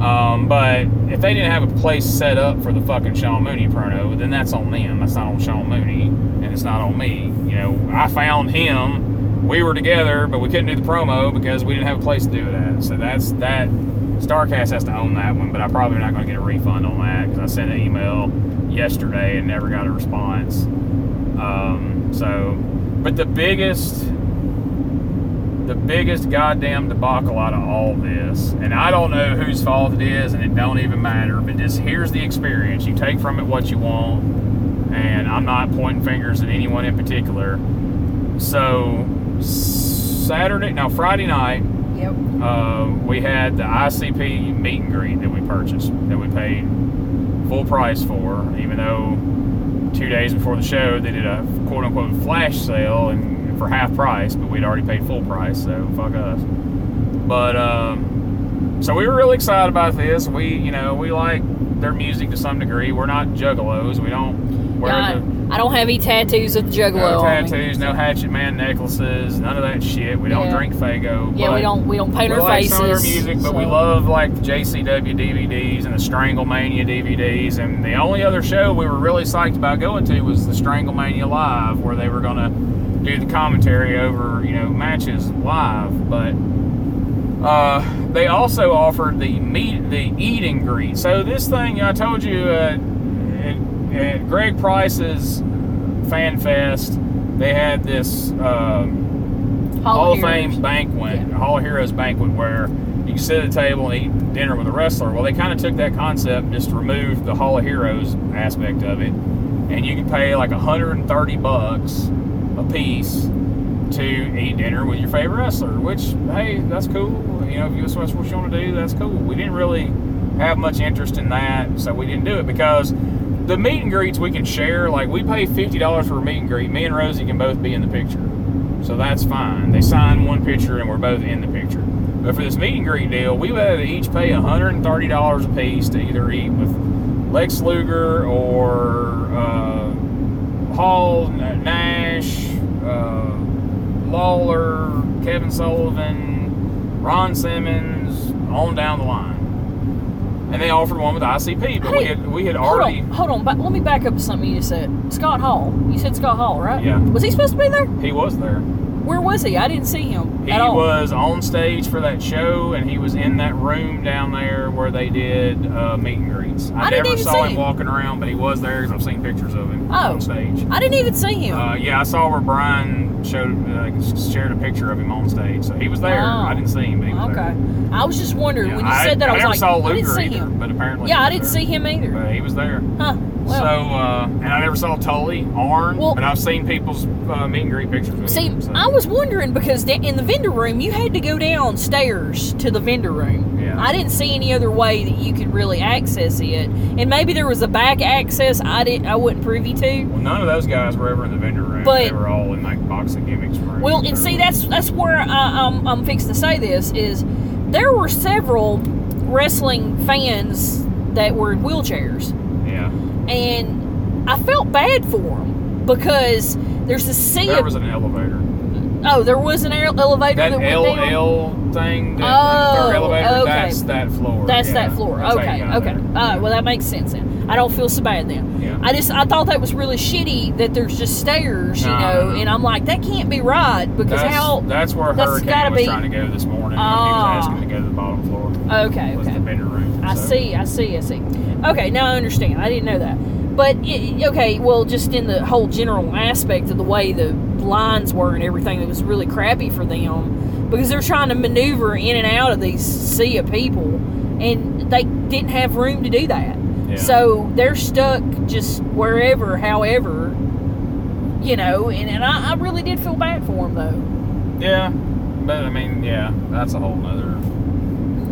Um, but if they didn't have a place set up for the fucking Sean Mooney promo, then that's on them. That's not on Sean Mooney, and it's not on me. You know, I found him. We were together, but we couldn't do the promo because we didn't have a place to do it at. So that's that. Starrcast has to own that one, but I'm probably not going to get a refund on that because I sent an email yesterday and never got a response. Um, so, but the biggest the biggest goddamn debacle out of all this, and I don't know whose fault it is, and it don't even matter. But just here's the experience. You take from it what you want, and I'm not pointing fingers at anyone in particular. So Saturday, now Friday night, Yep. uh, we had the ICP meet and greet that we purchased, that we paid full price for, even though two days before the show they did a quote unquote flash sale and for half price, but we'd already paid full price, so fuck us. But um, so we were really excited about this. We, you know, we like their music to some degree. We're not juggalos. We don't wear I, the I don't have any tattoos of the juggalo. no tattoos, no hatchet man necklaces, none of that shit. We don't Yeah. drink Faygo. Yeah, we don't we don't paint we our like faces. some of their music, but we love like the JCW DVDs and the Stranglemania DVDs. And the only other show we were really psyched about going to was the Stranglemania Live, where they were gonna do the commentary over you know matches live. But uh, they also offered the meat, the eat and greet. So this thing I told you uh, at, at Greg Price's Fan Fest, they had this. Um, Hall of Heroes. Fame banquet, Yeah. Hall of Heroes banquet, where you can sit at a table and eat dinner with a wrestler. Well, they kind of took that concept, and just removed the Hall of Heroes aspect of it, and you can pay like 130 bucks a piece to eat dinner with your favorite wrestler. Which, hey, that's cool. You know, if you that's what you want to do, that's cool. We didn't really have much interest in that, so we didn't do it because the meet and greets we can share. Like we pay fifty dollars for a meet and greet. Me and Rosey can both be in the picture, so that's fine. They sign one picture and we're both in the picture. But for this meet and greet deal, we would have to each pay $130 a piece to either eat with Lex Luger or uh, Hall, Nash, uh, Lawler, Kevin Sullivan, Ron Simmons, on down the line. And they offered one with ICP, but we had we had Hold already on, hold on. But let me back up to something you just said. Scott Hall. You said Scott Hall, right? Yeah. Was he supposed to be there? he was there. Where was he? I didn't see him He at all. was on stage for that show, and he was in that room down there where they did uh, meet and greets. I, I never saw him, him. walking around, but he was there because I've seen pictures of him Oh. on stage. I didn't even see him. Uh, yeah, I saw where Brian showed uh, shared a picture of him on stage, so he was there. Oh. I didn't see him, but he was okay. there. I was just wondering Yeah, when you said that. I, was never like, saw I didn't Luger see either, him. but apparently Yeah, I didn't there. see him either. But he was there. Huh. Well, so, uh, and I never saw Tully, Arn, Well- but I've seen people's uh, meet and greet pictures See, him. so- I was wondering because in the vendor room you had to go downstairs to the vendor room. Yeah. I didn't see any other way that you could really access it, and maybe there was a back access I didn't, I wasn't privy to. Well, none of those guys were ever in the vendor room. But- they were all in like boxing gimmicks room. Well, and see, that's that's where I, I'm I'm fixed to say this is there were several wrestling fans that were in wheelchairs, yeah. and I felt bad for them because there's a sea There of was an elevator. Oh, there was an ele- elevator That that went down. LL thing, that, Oh, third elevator, okay. that's that floor. That's yeah. that floor. That's okay, okay. All right, well that makes sense then. I don't feel so bad then. Yeah. I just I thought that was really shitty that there's just stairs, you No, know, no, no. and I'm like that can't be right because That's, how that's where that's Hurricane gotta was be- trying to go this morning. Ah. he was asking to go to the bottom floor. Okay, okay. the vendor room. I so. see, I see, I see. Okay, now I understand. I didn't know that. But it, okay, well, just in the whole general aspect of the way the lines were and everything, it was really crappy for them because they're trying to maneuver in and out of these sea of people, and they didn't have room to do that. Yeah. So they're stuck just wherever, however, you know. And, and I, I really did feel bad for them though. Yeah, but I mean, yeah, that's a whole nother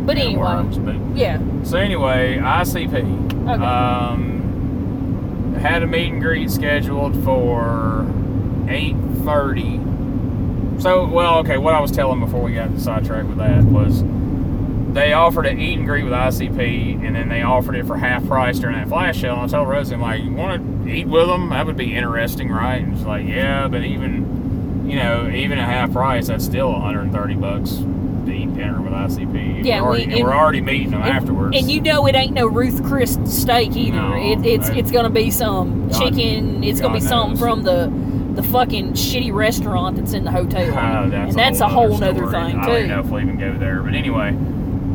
But anyway, worms, but yeah. So anyway, ICP. Okay. Um, had a meet and greet scheduled for eight thirty. So well, okay. What I was telling before we got sidetracked with that was they offered an eat and greet with ICP, and then they offered it for half price during that flash sale. And I told Rosey, I'm like, you want to eat with them? That would be interesting, right? And she's like, yeah, but even you know, even at half price, that's still 130 bucks to eat dinner with ICP. Yeah, we're already, we- and we're already meeting them And- afterwards. And you know it ain't no Ruth Chris steak either. No, it, it's I- it's gonna be some God- chicken. It's gonna be God something from the the fucking shitty restaurant that's in the hotel. Ah, and that's a whole nother story. thing I don't know if we'll even go there. But anyway,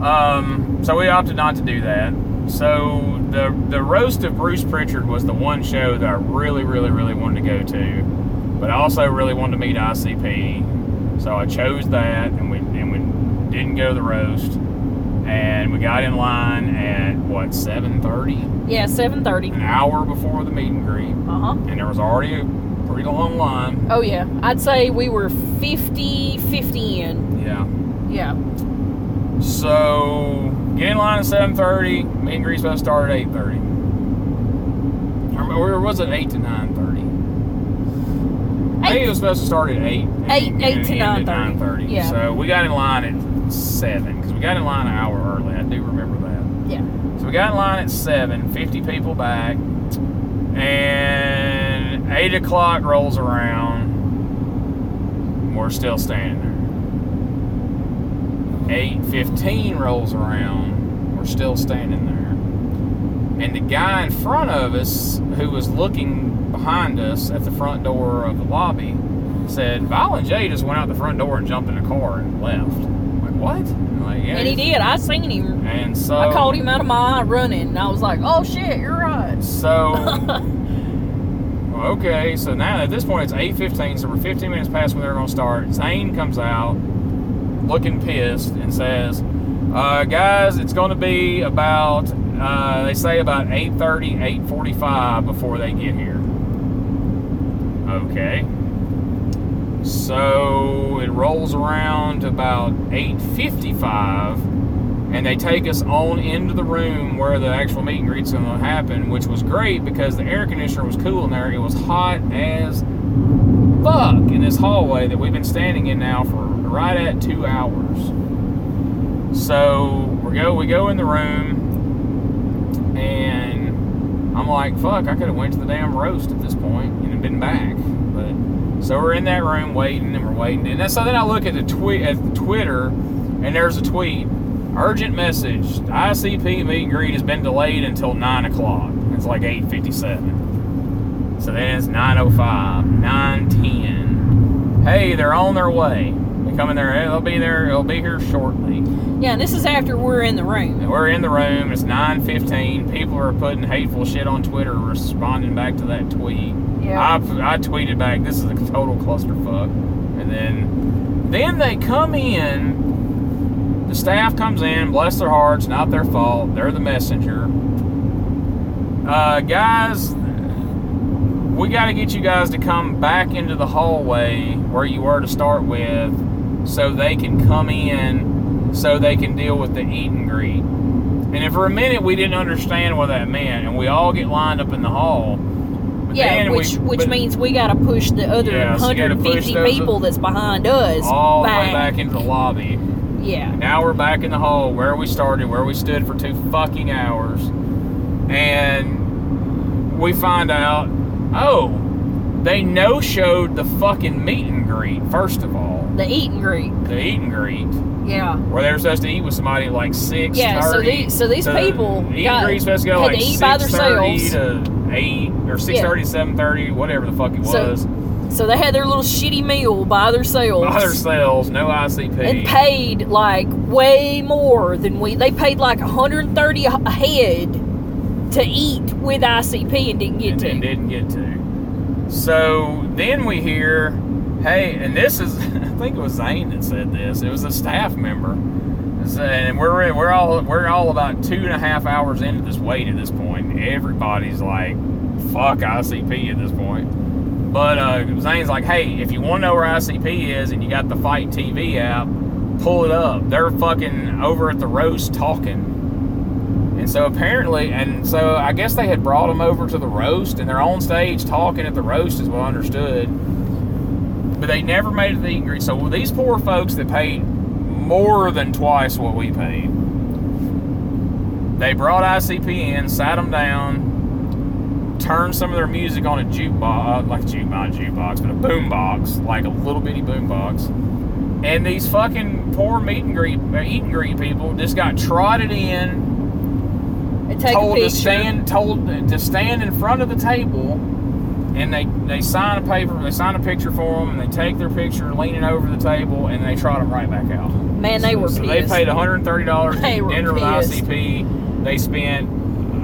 um, so we opted not to do that. So the the roast of Bruce Pritchard was the one show that I really, really, really wanted to go to, but I also really wanted to meet ICP. So I chose that, and we and we didn't go to the roast, and we got in line at what seven thirty, Yeah, seven thirty. an hour before the meet and greet, Uh huh. and there was already a pretty long line. Oh yeah, I'd say we were 50, 50 in. Yeah. Yeah. So get in line at seven thirty. Meet and greet supposed to start at eight thirty. Or was it eight to nine thirty? I think it was supposed to start at eight. and- Eight- and eight to 9:30. 9:30. Yeah. So we got in line at seven because we got in line an hour early. I do remember that. Yeah. So we got in line at seven. Fifty people back, and eight o'clock rolls around. We're still standing there. Eight fifteen rolls around. We're still standing there. And the guy in front of us, who was looking behind us at the front door of the lobby, said, "Violent J just went out the front door and jumped in a car and left." I'm like what? Like, yeah. And he did. I seen him. And so I called him out of my eye running, and I was like, "Oh shit, you're right." So, [LAUGHS] okay. So now at this point it's eight fifteen. So we're fifteen minutes past when they're going to start. Zane comes out, looking pissed, and says, Uh, guys, it's going to be about uh, they say about 8:30, 8:45 before they get here. Okay. So it rolls around about 8:55, and they take us on into the room where the actual meet and greet's going to happen, which was great because the air conditioner was cool in there. It was hot as fuck in this hallway that we've been standing in now for right at two hours. So we go we go in the room and I'm like, fuck, I could have went to the damn roast at this point and been back. But so we're in that room waiting and we're waiting. And then, so then I look at the tweet at the Twitter and there's a tweet. Urgent message. ICP meet and greet has been delayed until nine o'clock. It's like eight fifty seven. So then it's 905, 910. Hey, they're on their way. They come in there, they'll be there, they'll be here shortly. Yeah, this is after we're in the room. And we're in the room. It's 9:15. People are putting hateful shit on Twitter, responding back to that tweet. Yeah. I, I tweeted back, "This is a total clusterfuck." And then, then they come in. The staff comes in. Bless their hearts, not their fault. They're the messenger. Uh, guys, we got to get you guys to come back into the hallway where you were to start with, so they can come in, so they can deal with the eat and greet. And if for a minute we didn't understand what that meant, and we all get lined up in the hall. but Yeah, then we- which which but means we got to push the other Yeah, so push 150 those- people that's behind us all the way back into the lobby. Yeah. Now we're back in the hall where we started, where we stood for two fucking hours. And we find out, oh, they no showed the fucking meet and greet, first of all. The eat and greet. The eat and greet. Yeah. Where they were supposed to eat with somebody at like six. Yeah, so these- so these people eat got- and greet's supposed to go like by 6:30 to eight or six thirty to seven thirty, whatever the fuck it was. So they had their little shitty meal by themselves. By themselves, no ICP. and paid like way more than we. They paid like 130 a a head to eat with ICP and didn't get and, to. and didn't get to. So then we hear, hey, and this is, [LAUGHS] I think it was Zane that said this. It was a staff member, and we're we're all we're all about two and a half hours into this wait at this point. Everybody's like, fuck ICP at this point. But uh, Zane's like, hey, if you want to know where ICP is and you got the FITE TV app, pull it up. They're fucking over at the roast talking. And so apparently, and so I guess they had brought them over to the roast, and they're on stage talking at the roast, is what I understood. But they never made it to the greet. So these poor folks that paid more than twice what we paid, they brought ICP in, sat them down, turned some of their music on a jukebox, like a juke, not jukebox, but a boombox, like a little bitty boombox. And these fucking poor meet and greet, uh, eat and greet people just got trotted in take told a to stand told to stand in front of the table and they they sign a paper they sign a picture for them and they take their picture leaning over the table and they trot them right back out Man, they were so pissed. they paid $130 They were enter with pissed. ICP they spent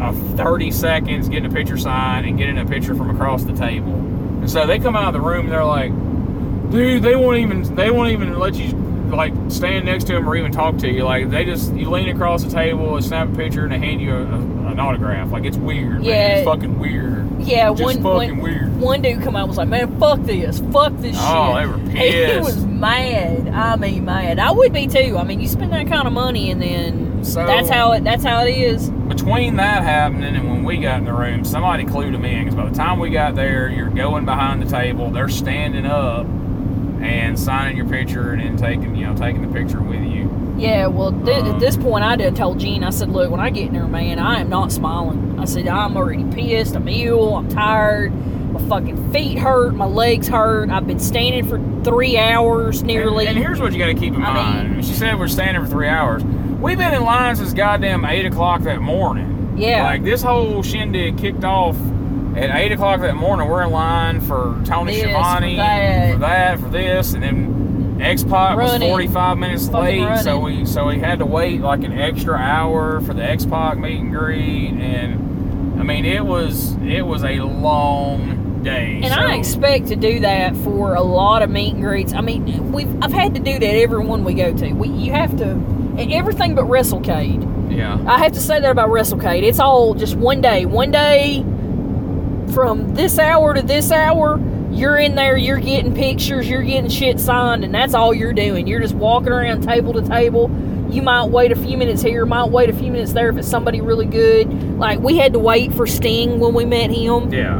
uh, 30 seconds getting a picture signed and getting a picture from across the table and so they come out of the room and they're like dude they won't even they won't even let you like stand next to them or even talk to you like they just you lean across the table and snap a picture and they hand you a, a, an autograph like it's weird man. Yeah. it's fucking weird Yeah, just one, fucking one, weird one dude come out and was like, "Man, fuck this, fuck this Oh, shit." they were And [LAUGHS] he was mad. I mean, mad. I would be too. I mean, you spend that kind of money, and then So- that's how it. That's how it is. between that happening and when we got in the room, somebody clued them in because by the time we got there, you're going behind the table, they're standing up and signing your picture and then taking, you know, taking the picture with you. Yeah. Well, th- Um, at this point, I did told Gene. I said, "Look, when I get in there, man, I am not smiling." I said, "I'm already pissed. I'm ill. I'm tired." My fucking feet hurt. My legs hurt. I've been standing for three hours nearly. And, and here's what you got to keep in I mind. she said we're standing for three hours. We've been in line since goddamn eight o'clock that morning. Yeah. Like this whole shindig kicked off at eight o'clock that morning. We're in line for Tony This, for Schiavone, that. for that, for this, and then X Pac was 45 45 minutes late, so we so we had to wait like an extra hour for the X Pac meet and greet, and I mean it was it was a long day. And so, I expect to do that for a lot of meet and greets. I mean, we've I've had to do that every one we go to. We you have to everything but WrestleCade. Yeah. I have to say that about WrestleCade. It's all just one day. One day from this hour to this hour, you're in there, you're getting pictures, you're getting shit signed, and that's all you're doing. You're just walking around table to table. You might wait a few minutes here, might wait a few minutes there if it's somebody really good. Like, we had to wait for Sting when we met him. Yeah.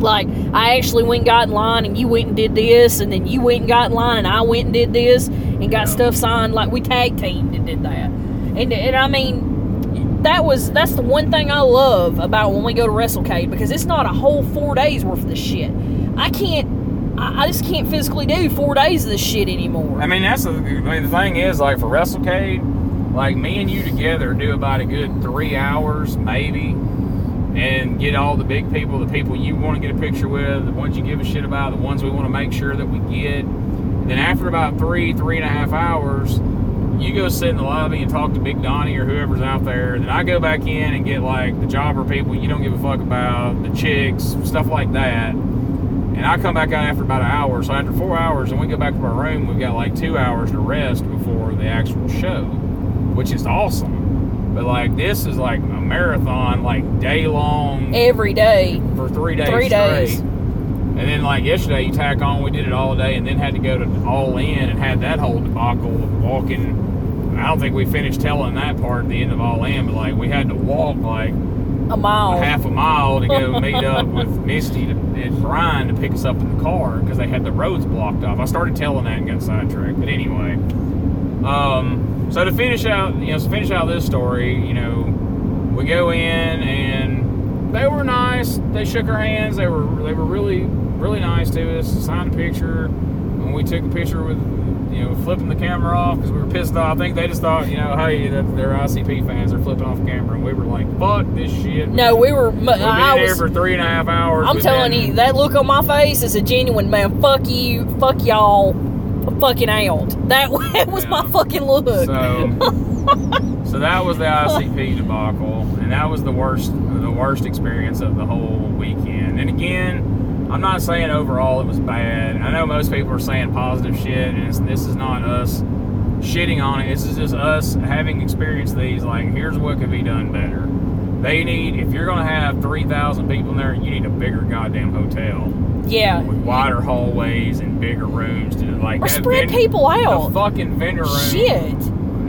Like, I actually went and got in line, and you went and did this, and then you went and got in line, and I went and did this, and got Yeah. stuff signed. Like, we tag teamed and did that. And, and I mean, that was that's the one thing I love about when we go to WrestleCade because it's not a whole four days worth of this shit. I can't, I, just can't physically do four days of this shit anymore. I mean, that's the, I mean, the thing is, like, for WrestleCade, like, me and you together do about a good three hours, maybe, and get all the big people, the people you want to get a picture with, the ones you give a shit about, the ones we want to make sure that we get. then after about three, three and a half hours, you go sit in the lobby and talk to Big Donnie or whoever's out there. Then I go back in and get like the jobber people you don't give a fuck about, the chicks, stuff like that. And I come back out after about an hour. So after four hours, and we go back to our room, we've got like two hours to rest before the actual show, which is awesome. But like this is like a marathon, like day long Every day, for three days Three straight. days. And then like yesterday, you tack on, we did it all day, and then had to go to all in and had that whole debacle of walking. I don't think we finished telling that part at the end of all in, but like we had to walk like a mile. a half a mile to go [LAUGHS] meet up with Misty to, and Brian to pick us up in the car because they had the roads blocked off. I started telling that and got sidetracked. But anyway, um, so to finish out, you know, to finish out this story, you know, we go in and they were nice. They shook our hands. They were they were really really nice to us. Signed a picture. When we took a picture with, you know, flipping the camera off because we were pissed off. I think they just thought, you know, hey, that they're ICP fans. They're flipping off camera, and we were like, fuck this shit. no, we were. We've been I there was. for three and a half hours. I'm telling you, that look on my face is a genuine man. Fuck you, fuck y'all, fucking out. That, [LAUGHS] was my fucking look. So, [LAUGHS] so that was the ICP debacle, and that was the worst, the worst experience of the whole weekend. And again, I'm not saying overall it was bad. I know most people are saying positive shit, and it's, this is not us shitting on it. This is just us having experienced these. Like, here's what could be done better. They need, if you're going to have 3,000 people in there, you need a bigger goddamn hotel yeah. with wider hallways and bigger rooms to like Or spread vendor- people The out. fucking vendor room. Shit.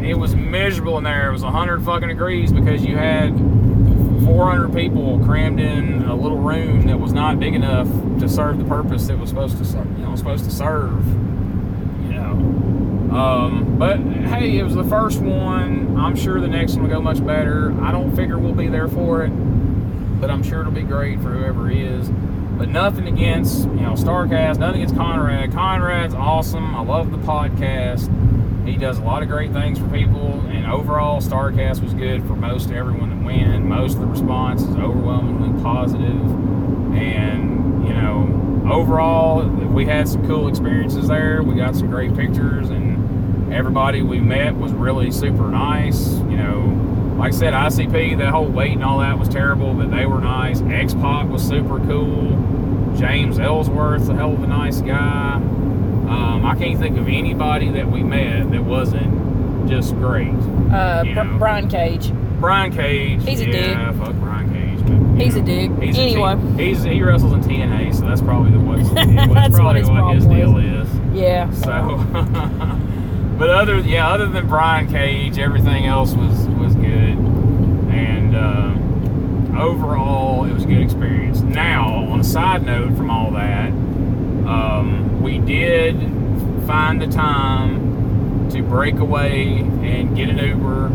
It was miserable in there. It was 100 fucking degrees because you had 400 people crammed in a little room that was not big enough to serve the purpose it was supposed to, ser- you know, supposed to serve. You know. Um, but hey, it was the first one. I'm sure the next one will go much better. I don't figure we'll be there for it, but I'm sure it'll be great for whoever is. But nothing against, you know, Starrcast, nothing against Conrad. Conrad's awesome. I love the podcast. He does a lot of great things for people, and overall, Starrcast was good for most everyone that went. Most of the response is overwhelmingly positive. positive, and you know, overall, we had some cool experiences there. We got some great pictures, and everybody we met was really super nice. You know, like I said, ICP, that whole wait and all that was terrible, but they were nice. X Pac was super cool. James Ellsworth's a hell of a nice guy. Um, I can't think of anybody that we met that wasn't just great. Uh, You Br- know. Brian Cage. Brian Cage. He's a yeah, fuck Brian Cage. But, He's a know, dick. He's a Anyway. T- he's he wrestles in TNA, so that's probably the what's, what's [LAUGHS] That's what probably his what his deal is. Yeah. So, [LAUGHS] but other yeah, other than Brian Cage, everything else was was good, and um, overall it was a good experience. Now, on a side note from all that, um, we did find the time to break away and get an Uber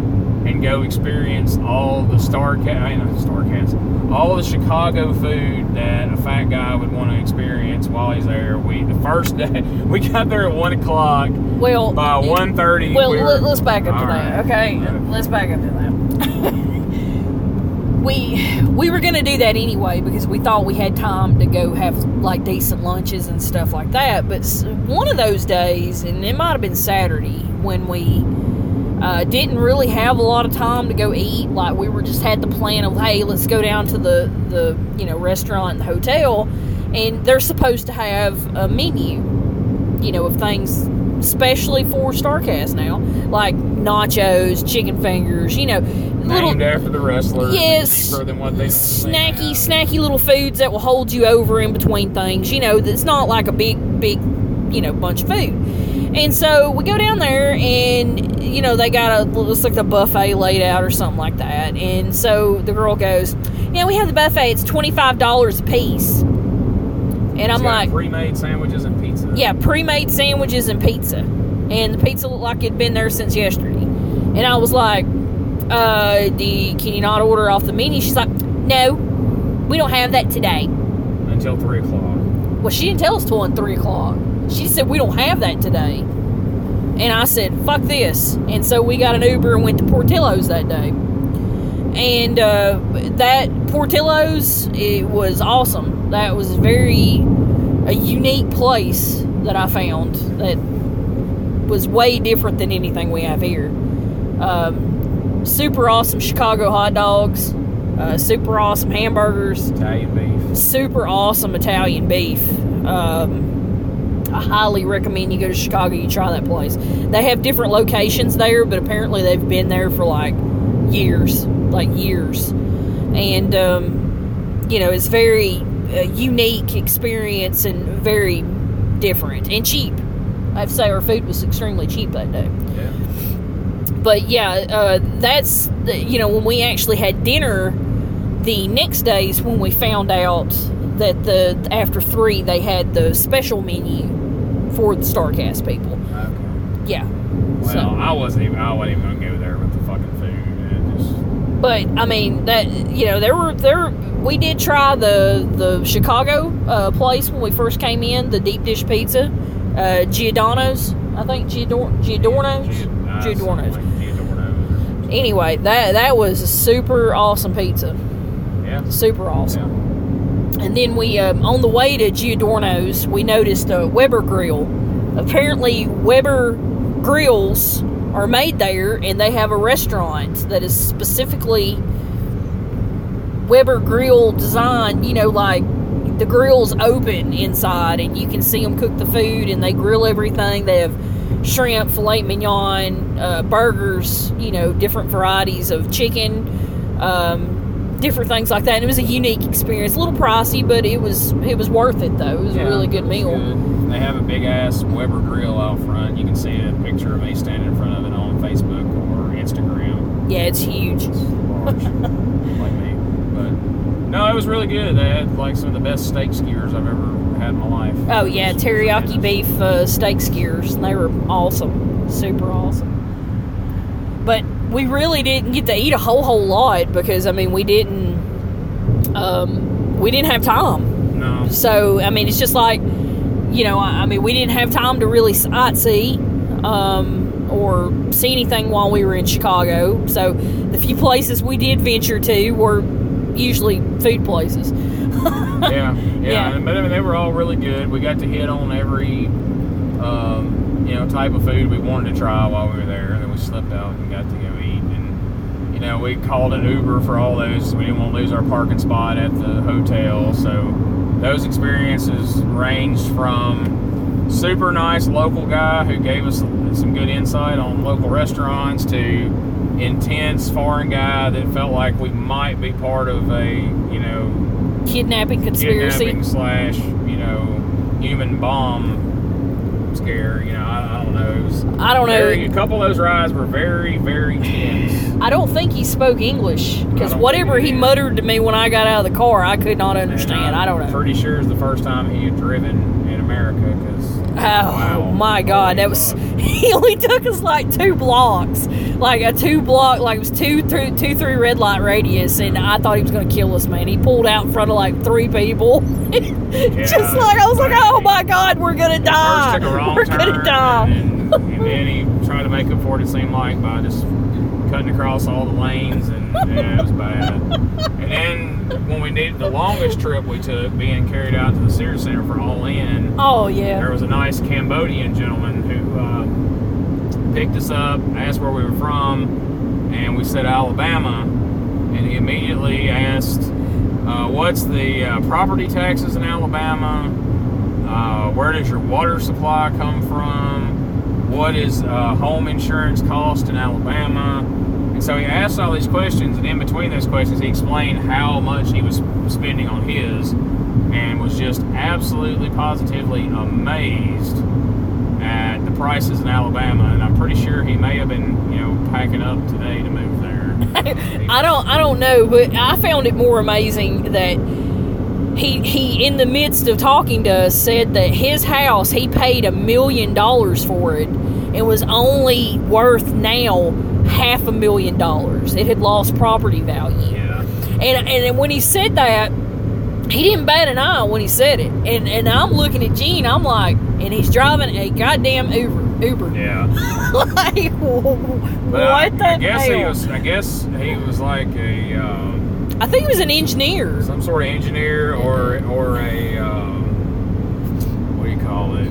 and go experience all the Starrcast, I mean, Starrcast, all the Chicago food that a fat guy would want to experience while he's there. We the first [LAUGHS] day we got there at one o'clock. Well, By it- 1.30, Well, we were- let, us back up to that. right. Okay, Okay. let's back up to that. [LAUGHS] we we were gonna do that anyway because we thought we had time to go have like decent lunches and stuff like that. But one of those days, and it might have been Saturday when we uh, didn't really have a lot of time to go eat. Like we were just had the plan of hey, let's go down to the the you know restaurant and the hotel, and they're supposed to have a menu, you know, of things specially for Starrcast now, like nachos, chicken fingers, you know, little Named after the wrestler. Yes. Cheaper than what they snacky, snacky little foods that will hold you over in between things. You know, it's not like a big, big, you know, bunch of food. And so we go down there, and you know they got a looks like a buffet laid out or something like that. And so the girl goes, "Yeah, we have the buffet. It's twenty five dollars a piece." And I'm like, pre-made sandwiches and pizza. yeah, pre-made sandwiches and pizza, and the pizza looked like it'd been there since yesterday. And I was like, uh, you, can you not order off the menu? She's like, no, we don't have that today. Until three o'clock. Well, she didn't tell us till three o'clock. She said we don't have that today. And I said, fuck this. And so we got an Uber and went to Portillo's that day. And uh, that Portillo's, it was awesome. That was very a unique place that I found that was way different than anything we have here. Um, super awesome Chicago hot dogs, uh, super awesome hamburgers, Italian beef. super awesome Italian beef. Um, I highly recommend you go to Chicago. You try that place. They have different locations there, but apparently they've been there for like years, like years, and um, you know it's very uh, unique experience and very different and cheap. I have to say our food was extremely cheap that day Yeah. but yeah, uh, that's you know when we actually had dinner. The next days when we found out that the after three they had the special menu for the Starrcast people. Okay. Yeah. Well, So- I wasn't even. I wasn't even gonna go there with the fucking food. Just, But I mean that you know there were there we did try the the Chicago uh, place when we first came in the deep dish pizza, uh, Giordano's I think Giordor- Giordano's Giordano's. Giordano's. Anyway, that that was a super awesome pizza, Yeah. super awesome. Yeah. And then we, um, on the way to Giordano's, we noticed a Weber grill. Apparently, Weber grills are made there, and they have a restaurant that is specifically Weber grill design. You know, like the grill's open inside, and you can see them cook the food, and they grill everything. They have shrimp, filet mignon, uh, burgers. You know, different varieties of chicken. Um, different things like that. And it was a unique experience. A little pricey, but it was it was worth it though. It was Yeah, a really good meal. good. They have a big ass Weber grill out front. You can see a picture of me standing in front of it on Facebook or Instagram. Yeah, it's huge. It's [LAUGHS] large, like me. But no, it was really good. They had like some of the best steak skewers I've ever had in my life. Oh yeah, teriyaki beef uh, steak skewers. And they were awesome, super awesome. But we really didn't get to eat a whole whole lot because I mean we didn't um, we didn't have time. No. So I mean, it's just like you know, I, I mean, we didn't have time to really sightsee um, or see anything while we were in Chicago. So the few places we did venture to were usually food places. yeah, yeah, [LAUGHS] Yeah. But I mean, they were all really good. We got to hit on every, um, you know, type of food we wanted to try while we were there. And then we slipped out and got to go eat. And you know, we called an Uber for all those. We didn't want to lose our parking spot at the hotel. So those experiences ranged from super nice local guy who gave us some good insight on local restaurants to intense foreign guy that felt like we might be part of a you know Kidnapping conspiracy. kidnapping slash you know human bomb scare. You know, I, I don't know. It was I don't know. A couple of those rides were very very tense. I don't think he spoke English because whatever he he muttered to me when I got out of the car, I could not understand. I don't know. Pretty sure it's the first time he had driven in America because. Oh my god, that was [LAUGHS] he only took us like two blocks. Like a two block like it was two through two three red light radius and I thought he was gonna kill us, man. He pulled out in front of like three people. [LAUGHS] Just like I was like, Oh my god, we're gonna die. First took a wrong [LAUGHS] we're gonna die. And, and then he tried to make up for it. It seemed like by just cutting across all the lanes, and yeah, it was bad. And then when we did the longest trip we took, being carried out to the Sears Center for All In, Oh yeah. there was a nice Cambodian gentleman who uh, picked us up, asked where we were from, and we said Alabama, and he immediately asked, uh, "What's the uh, property taxes in Alabama? Uh, where does your water supply come from? What is uh, home insurance cost in Alabama? And so he asked all these questions, and in between those questions, he explained how much he was spending on his, and was just absolutely positively amazed at the prices in Alabama. And I'm pretty sure he may have been, you know, packing up today to move there. [LAUGHS] I don't I don't know, but I found it more amazing that he he in the midst of talking to us said that his house he paid a million dollars for it and was only worth now half a million dollars. It had lost property value. Yeah. And and when he said that, he didn't bat an eye when he said it. And and I'm looking at Gene, I'm like, and he's driving a goddamn Uber. Uber. Yeah. [LAUGHS] like, what I, the I guess hell? he was. I guess he was like a um, I think he was an engineer. some sort of engineer or or a um, what do you call it? A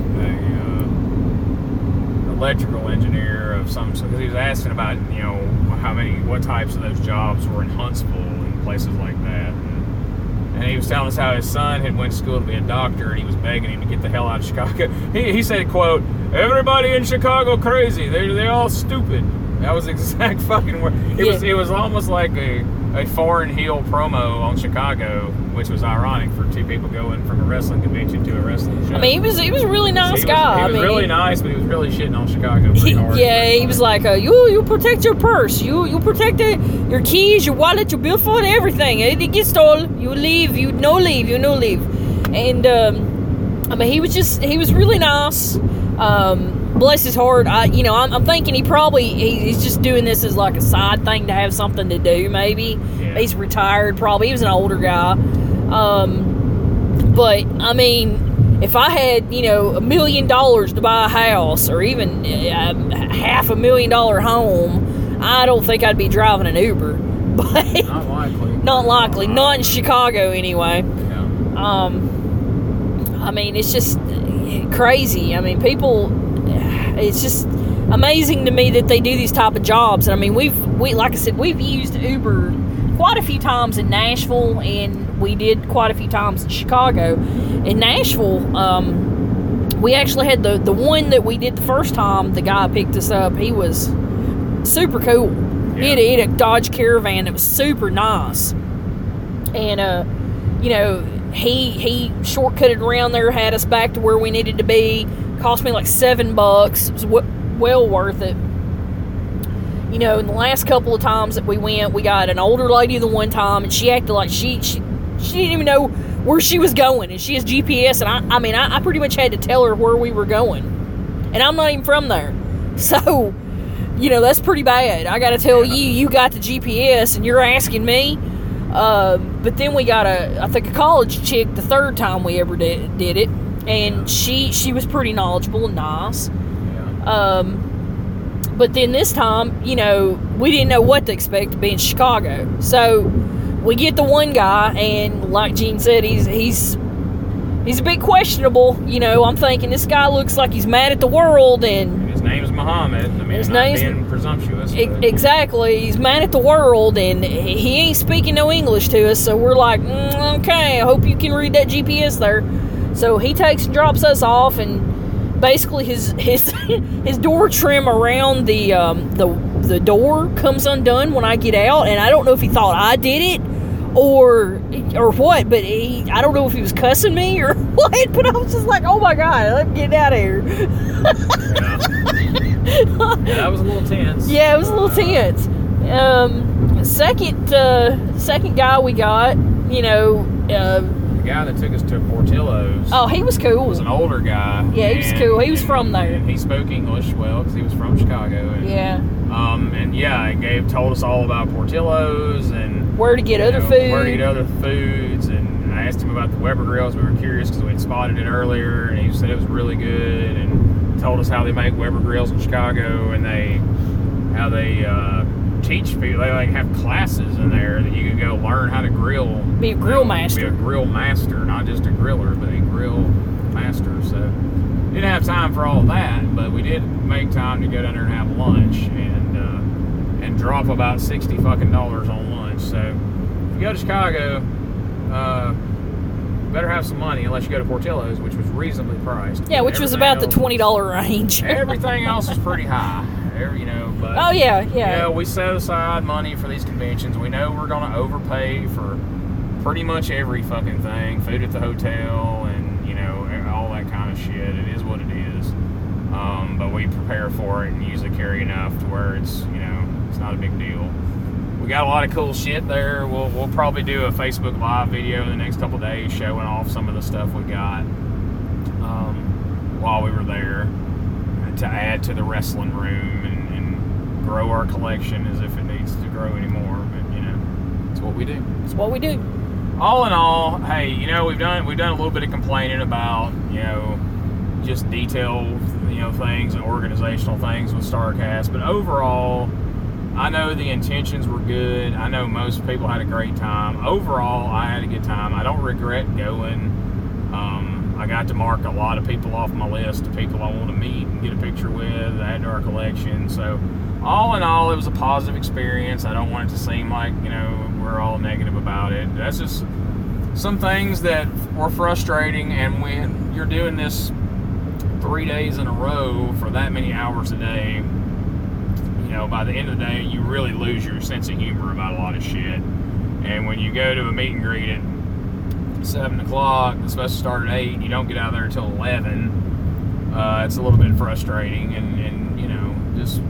uh, electrical engineer of some sort. Because he was asking about you know how many, what types of those jobs were in Huntsville and places like that. And, and he was telling us how his son had went to school to be a doctor, and he was begging him to get the hell out of Chicago. [LAUGHS] He, he said, "quote Everybody in Chicago crazy. They they all stupid." That was the [LAUGHS] exact fucking word. It was it was almost like a a foreign heel promo on Chicago, which was ironic for two people going from a wrestling convention to a wrestling show. I mean, he was he was a really nice he was, guy. He was I mean, really nice, but he was really shitting on Chicago hard. yeah, he was like, uh, "You you protect your purse, you you protect the, your keys, your wallet, your billfold, everything. It, it gets stolen, you leave, you no leave, you no leave." And um, I mean, he was just he was really nice. Um, bless his heart. I you know I'm, I'm thinking he probably he, he's just doing this as like a side thing to have something to do. Maybe Yeah. he's retired. Probably he was an older guy. Um, but I mean, if I had you know a million dollars to buy a house or even uh, half a million dollar home, I don't think I'd be driving an Uber. [LAUGHS] But Not likely. not likely, not in Chicago anyway. Yeah. Um, I mean, it's just crazy. I mean, people. It's just amazing to me that they do these type of jobs. And I mean, we've we like I said, we've used Uber quite a few times in Nashville, and we did quite a few times in Chicago. In Nashville, um, we actually had the the one that we did the first time. The guy picked us up. He was super cool. He, had, he had a Dodge Caravan that was super nice, and uh, you know, he he shortcutted around there, had us back to where we needed to be. Cost me like seven bucks. It was w- well worth it. You know, in the last couple of times that we went, we got an older lady the one time, and she acted like she she, she didn't even know where she was going, and she has GPS, and I I mean I, I pretty much had to tell her where we were going, and I'm not even from there, [LAUGHS] so you know that's pretty bad. I got to tell you, you got the GPS, and you're asking me. Uh, but then we got a, I think a college chick the third time we ever did, did it, and she she was pretty knowledgeable and nice. Yeah. Um, but then this time, you know, we didn't know what to expect to be in Chicago. So we get the one guy, and like Gene said, he's he's he's a bit questionable. You know, I'm thinking this guy looks like he's mad at the world, and His name's Muhammad. I mean, His name's- being presumptuous. E- exactly. He's mad at the world, and he he ain't speaking no English to us. So we're like, mm, okay. I hope you can read that GPS there. So he takes and drops us off, and basically his [LAUGHS] his his door trim around the um, the the door comes undone when I get out, and I don't know if he thought I did it or or what, but he I don't know if he was cussing me or [LAUGHS] what, but I was just like, oh my god, let me get out of here. yeah. [LAUGHS] Yeah, that was a little tense. Yeah, it was a little tense. Um, second, uh, second guy we got, you know, uh, guy that took us to Portillo's oh, he was cool. was an older guy. Yeah, he was cool. He was from there. And he spoke English well because he was from Chicago. And, Yeah, Um, and yeah, he gave told us all about Portillo's and where to get other know, food. where to get other foods. And I asked him about the Weber grills. We were curious because we had spotted it earlier, and he said it was really good. And told us how they make Weber grills in Chicago, and they how they uh, teach people. They like have classes in there that you can go learn how to grill. Be a grill master. Be a grill master, not just a griller, but a grill master. So didn't have time for all that, but we did make time to go down there and have lunch and uh, and drop about sixty fucking dollars on lunch. So if you go to Chicago, uh, better have some money unless you go to Portillo's, which was reasonably priced. Yeah, which was about the twenty dollar range. [LAUGHS] Everything else is pretty high. Every, you know, but oh yeah, you yeah. know, we set aside money for these conventions. We know we're going to overpay for pretty much every fucking thing, food at the hotel, and you know all that kind of shit. It is what it is. Um, but we prepare for it and usually carry enough to where it's you know it's not a big deal. We got a lot of cool shit there. We'll we'll probably do a Facebook Live video in the next couple days showing off some of the stuff we got um, while we were there to add to the wrestling room and, and grow our collection as if it needs to grow anymore. But you know, it's what we do. It's what we do. All in all, hey, you know we've done we've done a little bit of complaining about you know just detail you know things and organizational things with Starrcast, but overall. I know the intentions were good. I know most people had a great time. Overall, I had a good time. I don't regret going. Um, I got to mark a lot of people off my list of people I want to meet and get a picture with, add to our collection. So, all in all, it was a positive experience. I don't want it to seem like, you know, we're all negative about it. That's just some things that were frustrating. And when you're doing this three days in a row for that many hours a day, you know, by the end of the day, you really lose your sense of humor about a lot of shit. And when you go to a meet and greet seven o'clock, the special start at eight, you don't get out there until eleven. Uh, it's a little bit frustrating, and, and you know, just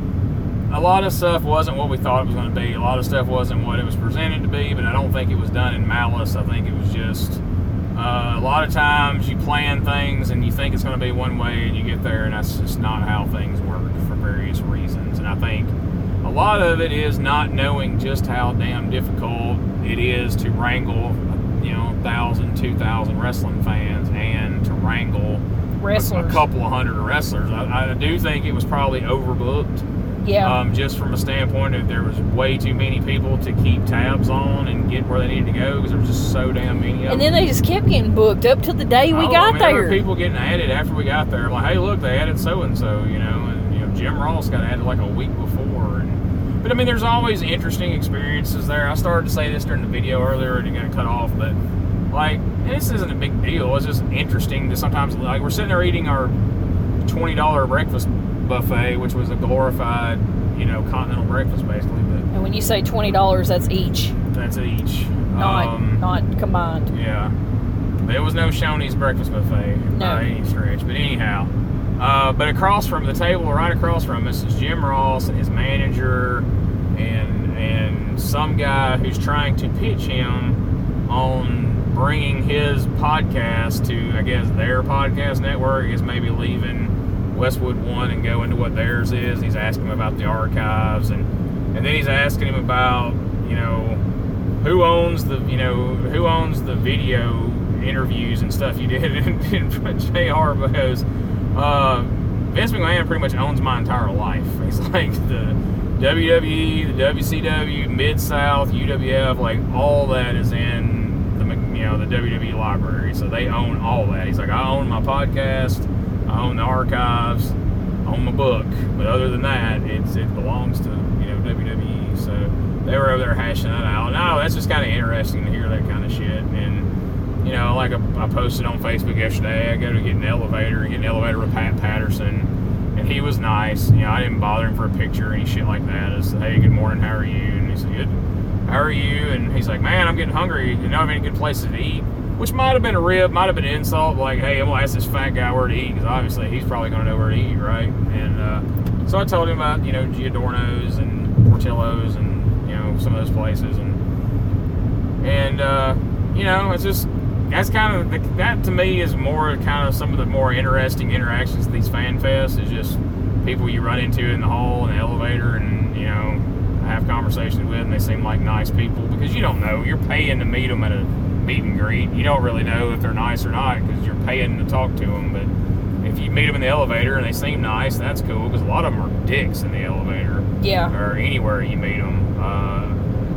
a lot of stuff wasn't what we thought it was going to be. A lot of stuff wasn't what it was presented to be, but I don't think it was done in malice. I think it was just uh, a lot of times you plan things and you think it's going to be one way, and you get there, and that's just not how things work for various reasons. And I think a lot of it is not knowing just how damn difficult it is to wrangle, you know, thousand, two thousand wrestling fans and to wrangle a, Wrestlers. a couple of hundred wrestlers. I, I do think it was probably overbooked. yeah. Um, just from a standpoint of there was way too many people to keep tabs on and get where they needed to go because there was just so damn many of and them. then they just kept getting booked up till the day we Oh, got I mean, There were there. people getting added after we got there. I'm like, hey, look, they added so and so, you know, and you know, Jim Ross got added like a week before. And, but I mean, there's always interesting experiences there. I started to say this during the video earlier, and it got cut off, but like, this isn't a big deal. It's just interesting to sometimes like we're sitting there eating our twenty dollar breakfast buffet, which was a glorified, you know, continental breakfast basically, but and when you say twenty dollars, that's each, that's each. not Um, not combined. yeah. There was no Shoney's breakfast buffet No. by any stretch. But anyhow, uh, but across from the table, right across from us, is Jim Ross and his manager, and and some guy who's trying to pitch him on bringing his podcast to, I guess, their podcast network. Is maybe leaving Westwood One and going to what theirs is. He's asking him about the archives, and and then he's asking him about, you know, who owns the you know who owns the video interviews and stuff you did [LAUGHS] in, in JR because uh, Vince McMahon pretty much owns my entire life. [LAUGHS] He's like the WWE, the WCW, Mid South, UWF, like all that is in the you know the WWE library. So they own all that. He's like, I own my podcast, I own the archives, I own my book, but other than that, it's it belongs to you know WWE. So they were over there hashing that out. No, that's just kind of interesting to hear that kind of shit. And you know, like I, posted on Facebook yesterday, I go to get an elevator, get an elevator with Pat Patterson, and he was nice. You know, I didn't bother him for a picture or any shit like that. I said, hey, good morning, how are you? And he said, good. How are you? And he's like, man, I'm getting hungry. You know I of any good places to eat? Which might have been a rib, might have been an insult. Like, hey, I'm gonna ask this fat guy where to eat because obviously he's probably gonna know where to eat, right? And uh, so I told him about you know Giordano's and Portillo's and you know some of those places and and uh, you know it's just that's kind of the, that to me is more kind of some of the more interesting interactions at these fan fests is just people you run into in the hall and the elevator and you know have conversations with and they seem like nice people because you don't know you're paying to meet them at a meet and greet you don't really know if they're nice or not because you're paying to talk to them but if you meet them in the elevator and they seem nice that's cool because a lot of them are dicks in the elevator Yeah. or anywhere you meet them. Uh,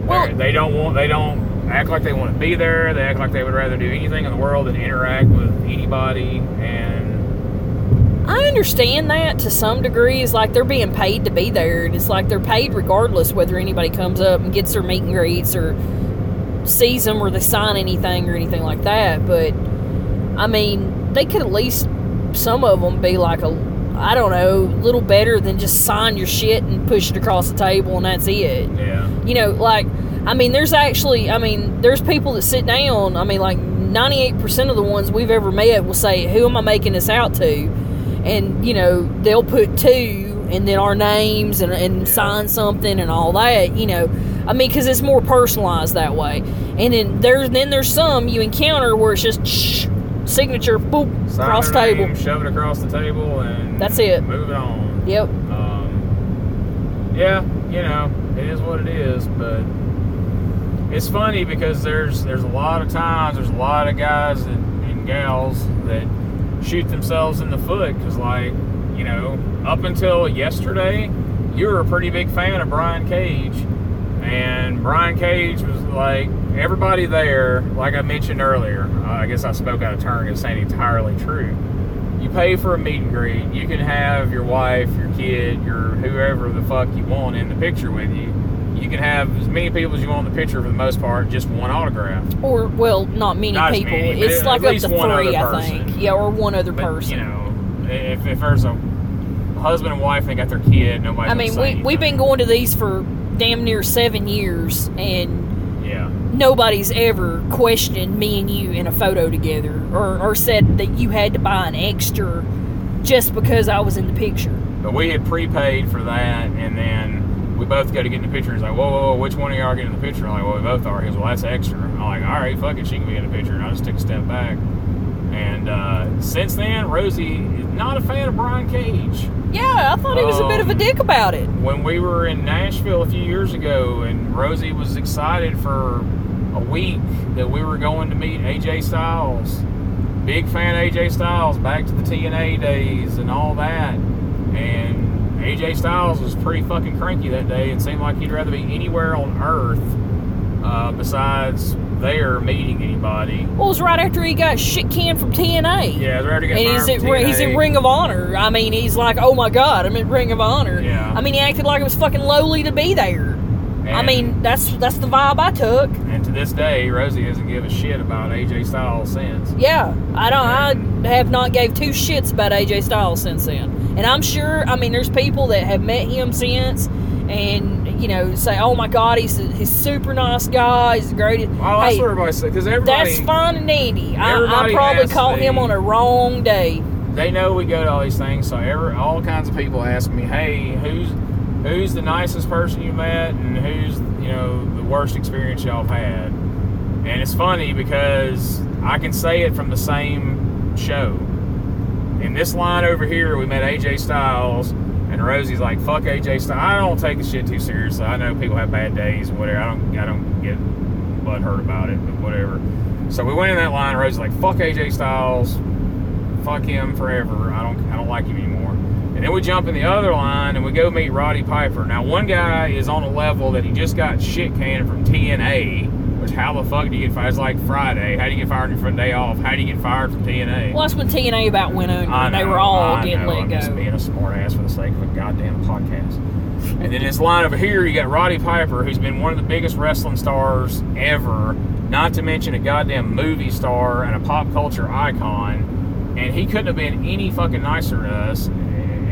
Well- they don't want they don't act like they want to be there. They act like they would rather do anything in the world than interact with anybody. And I understand that to some degree. It's like they're being paid to be there, and it's like they're paid regardless whether anybody comes up and gets their meet and greets or sees them or they sign anything or anything like that. But I mean, they could at least some of them be like a I don't know, little better than just sign your shit and push it across the table and that's it. Yeah. You know, like I mean, there's actually I mean, there's people that sit down. I mean, like 98% of the ones we've ever met will say, "Who am I making this out to?" And you know, they'll put two and then our names and, and sign something and all that. You know, I mean, because it's more personalized that way. And then there's then there's some you encounter where it's just shh, signature, boop, Sign across their table. name, shove it across the table, and That's it. Move it on. Yep. Um, yeah, you know, it is what it is, but it's funny because there's there's a lot of times there's a lot of guys and, and gals that shoot themselves in the foot because like you know up until yesterday you were a pretty big fan of Brian Cage and Brian Cage was like everybody there like I mentioned earlier uh, I guess I spoke out of turn because saying entirely true you pay for a meet and greet. You can have your wife, your kid, your whoever the fuck you want in the picture with you. You can have as many people as you want in the picture for the most part, just one autograph. Or well, not many Not people. many, it's like up least to one three, other I think. Yeah, or one other But person. you know, if, if there's a husband and wife and they got their kid, nobody's I mean, we we've been going to these for damn near seven years, and Yeah, nobody's ever questioned me and you in a photo together, or or said that you had to buy an extra just because I was in the picture. but we had prepaid for that, and then we both got to get in the picture. He's like, whoa, whoa, whoa, which one of y'all are getting in the picture? I'm like, well, we both are. He goes, well, that's extra. I'm like, all right, fuck it, she can be in the picture. And I just took a step back. And uh, since then, Rosey is not a fan of Brian Cage. Yeah, I thought he was a bit of a Um, dick about it. When we were in Nashville a few years ago, and Rosey was excited for a week that we were going to meet AJ Styles. Big fan of AJ Styles, back to the TNA days and all that. And AJ Styles was pretty fucking cranky that day and seemed like he'd rather be anywhere on earth uh, besides there meeting anybody. Well, it was right after he got shit canned from TNA. Yeah, already And getting he's at, he's in Ring of Honor. I mean, he's like, oh my god, I'm in Ring of Honor. Yeah. I mean, he acted like it was fucking lowly to be there. I mean, that's that's the vibe I took. And to this day, Rosey doesn't give a shit about AJ Styles since. Yeah, I don't. I have not gave two shits about AJ Styles since then, and I'm sure. I mean, there's people that have met him since, and you know, say, "Oh my God, he's he's super nice guy. He's the greatest." Oh, that's hey, what everybody says because everybody that's fine and dandy. I, I probably caught him on a wrong day. they know we go to all these things. So every, all kinds of people ask me, "Hey, who's who's the nicest person you met, and who's you know the worst experience y'all had?" And it's funny because I can say it from the same show. In this line over here, we met AJ Styles, and Rosey's like, "Fuck AJ Styles." I don't take the shit too seriously. I know people have bad days, and whatever. I don't, I don't get butthurt about it, but whatever. So we went in that line. Rosey's like, "Fuck AJ Styles." fuck him forever. I don't I don't like him anymore. And then we jump in the other line and we go meet Roddy Piper. Now one guy is on a level that he just got shit canned from TNA. Which how the fuck do you get fired? It's like Friday. How do you get fired for a day off? How do you get fired from TNA? Well, that's when TNA about went. I and they were all I getting know, let I'm just go. being a smart ass for the sake of a goddamn podcast. [LAUGHS] And then this line over here, you got Roddy Piper, who's been one of the biggest wrestling stars ever, not to mention a goddamn movie star and a pop culture icon. And he couldn't have been any fucking nicer to us,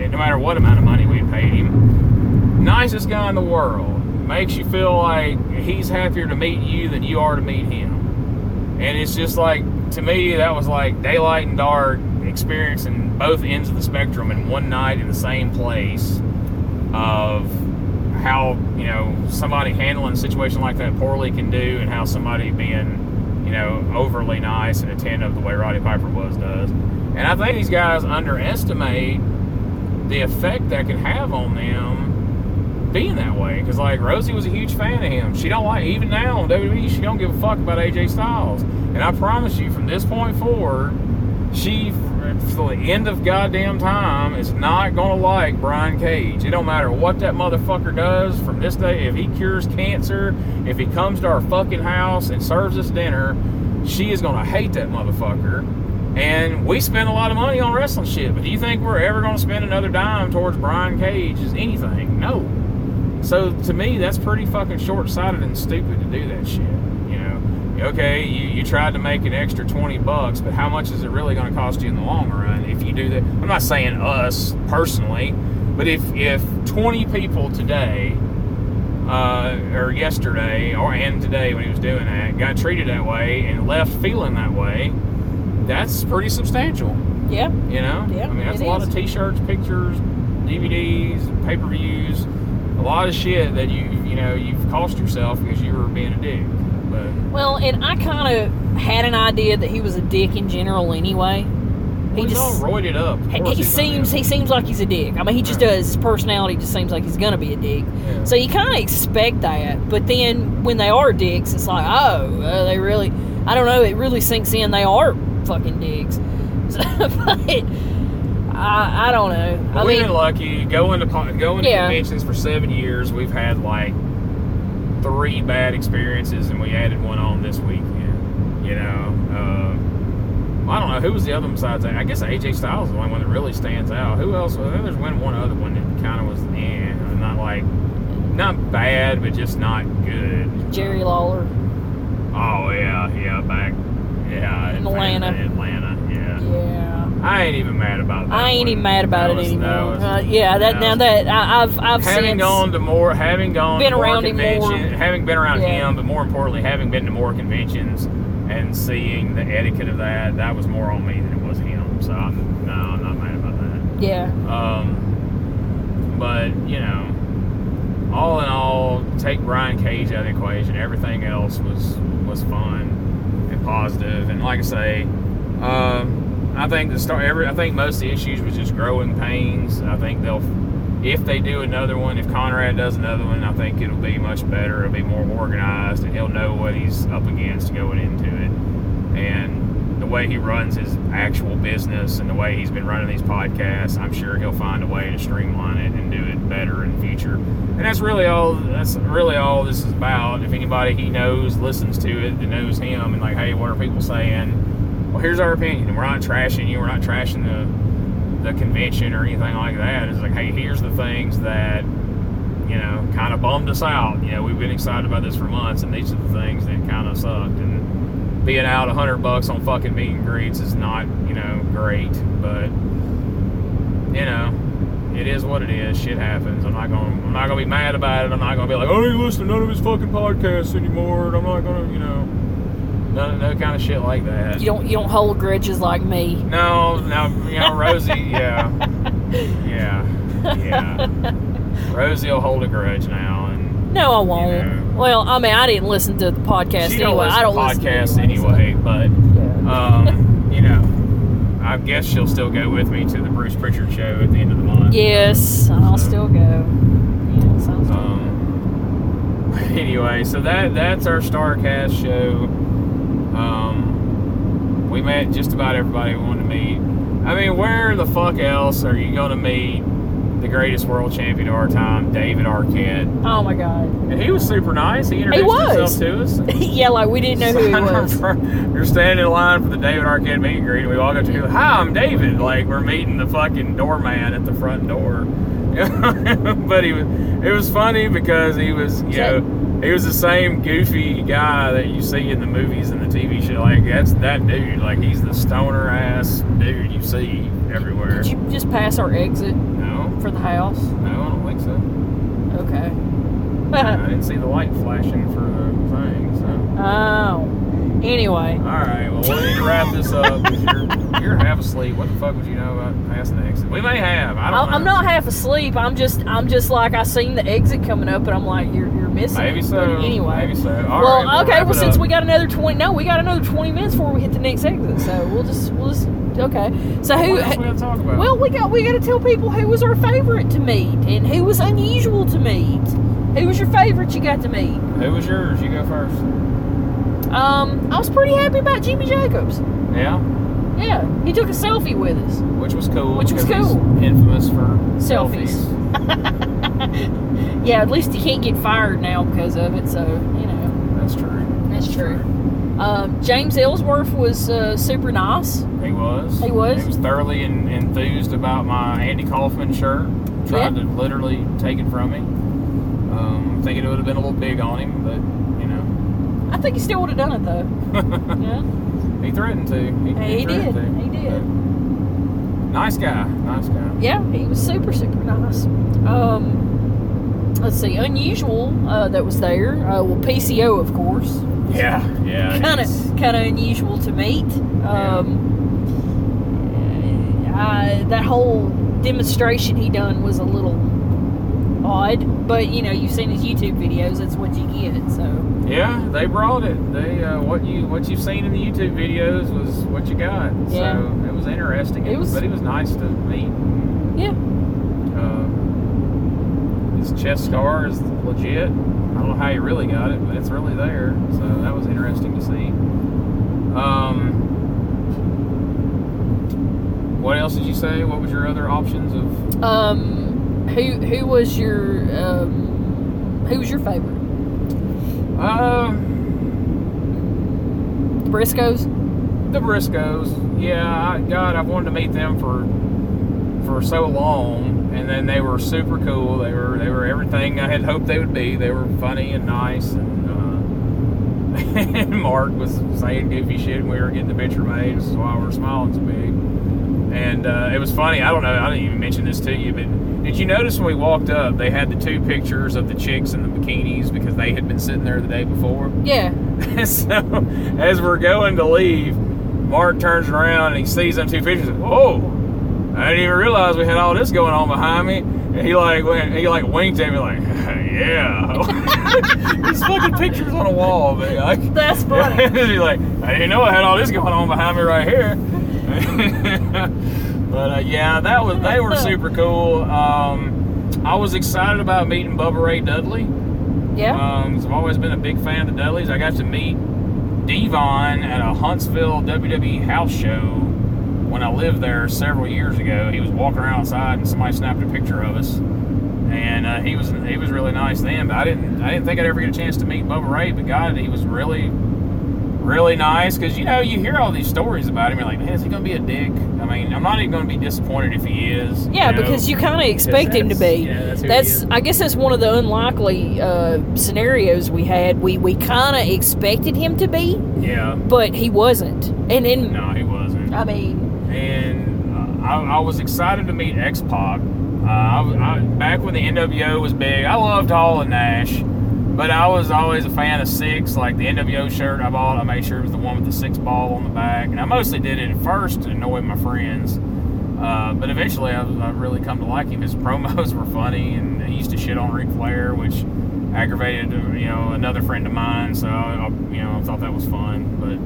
no matter what amount of money we paid him. Nicest guy in the world. Makes you feel like he's happier to meet you than you are to meet him. And it's just like, to me, that was like daylight and dark, experiencing both ends of the spectrum in one night in the same place of how, you know, somebody handling a situation like that poorly can do and how somebody being, you know, overly nice and attentive the way Roddy Piper was does. And I think these guys underestimate the effect that can have on them being that way. Because like Rosey was a huge fan of him. She don't like even now on WWE. She don't give a fuck about AJ Styles. And I promise you, from this point forward, she for the end of goddamn time is not gonna like Brian Cage. It don't matter what that motherfucker does from this day. If he cures cancer, if he comes to our fucking house and serves us dinner, she is gonna hate that motherfucker. And we spend a lot of money on wrestling shit, but do you think we're ever gonna spend another dime towards Brian Cage as anything? No. So to me, that's pretty fucking short sighted and stupid to do that shit. You know, okay, you, you tried to make an extra twenty bucks, but how much is it really going to cost you in the long run if you do that? I'm not saying us personally, but if if twenty people today uh, or yesterday, or and today when he was doing that, got treated that way and left feeling that way, that's pretty substantial. Yeah. You know, Yeah, I mean that's a lot is. of T-shirts, pictures, DVDs, pay-per-views, a lot of shit that you you know you've cost yourself because you were being a dick. But Well, and I kind of had an idea that he was a dick in general anyway. He he's just all roided up. He, he seems he seems like he's a dick. I mean, he just Right. does. His personality just seems like he's gonna be a dick. Yeah. So you kind of expect that, but then when they are dicks, it's like, oh, uh, they really. I don't know. It really sinks in. They are fucking. So, [LAUGHS] but I, I don't know. But I we've mean, been lucky. Going to going to Yeah. conventions for seven years, we've had like three bad experiences, and we added one on this weekend. You know, uh, I don't know who was the other one besides that. I guess AJ Styles is the only one that really stands out. Who else? I think there's one one other one that kind of was eh, not like not bad, but just not good. Jerry Lawler. Oh yeah, yeah, back yeah Atlanta. Atlanta, yeah. Yeah. I ain't even mad about that. I ain't one. even mad about That it was- anymore. was- uh, yeah, that now that I, I've I've seen. having gone to more, having gone been to around him more. having been around Yeah. him, but more importantly, having been to more conventions and seeing the etiquette of that, that was more on me than it was him. So I'm, no, I'm not mad about that. Yeah. Um, but you know, all in all, take Brian Cage out of the equation. Everything else was was fun positive, and like I say, um, I think the start. Every I think most of the issues was just growing pains. I think they'll, if they do another one, if Conrad does another one, I think it'll be much better. It'll be more organized, and he'll know what he's up against going into it, and the way he runs his actual business and the way he's been running these podcasts, I'm sure he'll find a way to streamline it and do it better in the future. And that's really all. That's really all this is about. If anybody he knows listens to it and knows him, and like, hey, what are people saying? Well, here's our opinion. We're not trashing you. We're not trashing the the convention or anything like that. It's like, hey, here's the things that you know kind of bummed us out. You know, we've been excited about this for months, and these are the things that kind of sucked. And being out a hundred bucks on fucking meet and greets is not, you know, great, but you know, it is what it is. Shit happens. I'm not gonna, I'm not gonna be mad about it. I'm not gonna be like, oh, you listen to none of his fucking podcasts anymore. And I'm not gonna, you know, no, no kind of shit like that. You don't you don't hold grudges like me. No, no, you know, Rosey, yeah, [LAUGHS] yeah, yeah. [LAUGHS] Rosey will hold a grudge now, No, I won't. know. Well, I mean, I didn't listen to the podcast she don't anyway. I don't to listen to podcasts anyway, anyway, but. Yeah. um, [LAUGHS] you know, I guess she'll still go with me to the Bruce Prichard show at the end of the month. Yes, I'll still go. Yeah, sounds good. Um, [LAUGHS] anyway, so that that's our Starrcast show. Um, we met just about everybody we wanted to meet. I mean, where the fuck else are you going to meet the greatest world champion of our time, David Arquette? oh my god. And he was super nice. He introduced was. himself to us. [LAUGHS] yeah, like we didn't know who he was. You're standing in line for the David Arquette meet and greet, and we walk up to him. Hi, I'm David. Like we're meeting the fucking doorman at the front door. [LAUGHS] but he was. It was funny because he was, you that- know, he was the same goofy guy that you see in the movies and the TV show. Like that's that dude. Like he's the stoner ass dude you see everywhere. Did you just pass our exit for the house? no, I don't think so. Okay. [LAUGHS] I didn't see the light flashing for the thing. So. oh. Anyway, All right, well, we need to wrap this up you're, you're half asleep. What the fuck would you know about past the exit? We may have. I don't know. I'm not half asleep. I'm just I'm just like I seen the exit coming up, and I'm like you're you're missing. Maybe it. so. But anyway. Maybe so. All well, right, we'll okay. Well, since up. we got another twenty, no, we got another twenty minutes before we hit the next exit. So we'll just we'll just okay. So who? What else we talk about? Well, we got we got to tell people who was our favorite to meet and who was unusual to meet. Who was your favorite you got to meet? who was yours? You go first. Um, I was pretty happy about Jimmy Jacobs. Yeah, Yeah, he took a selfie with us. which was cool. Which was cool. infamous for Selfies. selfies. [LAUGHS] Yeah, at least he can't get fired now because of it. So you know That's true. that's true. Um, James Ellsworth was uh, super nice. He was. He was. He was thoroughly en- enthused about my Andy Kaufman shirt. Tried Yeah. to literally take it from me. Um, I'm thinking it would have been a little big on him, but you know. I think he still would have done it though. [LAUGHS] yeah. He threatened to. He, He threatened did. to. He did. Nice guy. Nice guy. Yeah, he was super, super nice. Um, let's see, unusual uh, that was there. Uh, well, PCO, of course. Yeah. Yeah. Kind of, kind of unusual to meet. Um, I, that whole demonstration he done was a little odd, but you know, you've seen his YouTube videos. That's what you get. So Yeah, they brought it. They uh, what you what you've seen in the YouTube videos was what you got. Yeah. So it was interesting. It was- but it was nice to meet. yeah, Uh, his chest scar is legit. I don't know how he really got it, but it's really there. So that was interesting to see. Um, what else did you say? What was your other options of? Um, who who was your um, who was your favorite? Um, Briscoes. the Briscoes. Yeah, I, God, I've wanted to meet them for for so long, and then they were super cool. They were they were everything I had hoped they would be. They were funny and nice, and, uh, [LAUGHS] and Mark was saying goofy shit. when We were getting the picture made. This is why we were smiling so big. And uh, it was funny. I don't know. I didn't even mention this to you, but did you notice when we walked up, they had the two pictures of the chicks in the bikinis because they had been sitting there the day before. [LAUGHS] Yeah, so as we're going to leave, Mark turns around and he sees them two pictures. Whoa! I didn't even realize we had all this going on behind me. And he like went, he like winked at me like, [LAUGHS] yeah. [LAUGHS] These fucking pictures on a wall, man. Like, that's [LAUGHS] funny. He's like, I didn't know I had all this going on behind me right here. but uh, yeah, that was they were super cool. Um, I was excited about meeting Bubba Ray Dudley. yeah. Um, I've always been a big fan of the Dudleys. I got to meet Devon at a Huntsville WWE house show when I lived there several years ago. He was walking around outside and somebody snapped a picture of us. And uh, he was he was really nice then, but I didn't I didn't think I'd ever get a chance to meet Bubba Ray. But God, he was really really nice because you know you hear all these stories about him. You're like, man, is he going to be a dick? I mean, I'm not even going to be disappointed if he is. Yeah, you know? because you kind of expect him to be. yeah, that's who he that's is. I guess that's one of the unlikely uh, scenarios we had. We we kind of expected him to be, yeah, but he wasn't. And then no, he wasn't. I mean, and uh, I, I was excited to meet X Pac. Uh, I, I, back when the NWO was big, I loved Hall and Nash, but I was always a fan of Syxx. Like the NWO shirt I bought, I made sure it was the one with the six ball on the back, and I mostly did it at first to annoy my friends. Uh, but eventually, I, I really come to like him. His promos [LAUGHS] were funny, and he used to shit on Ric Flair, which aggravated you know another friend of mine. So I, you know I thought that was fun, but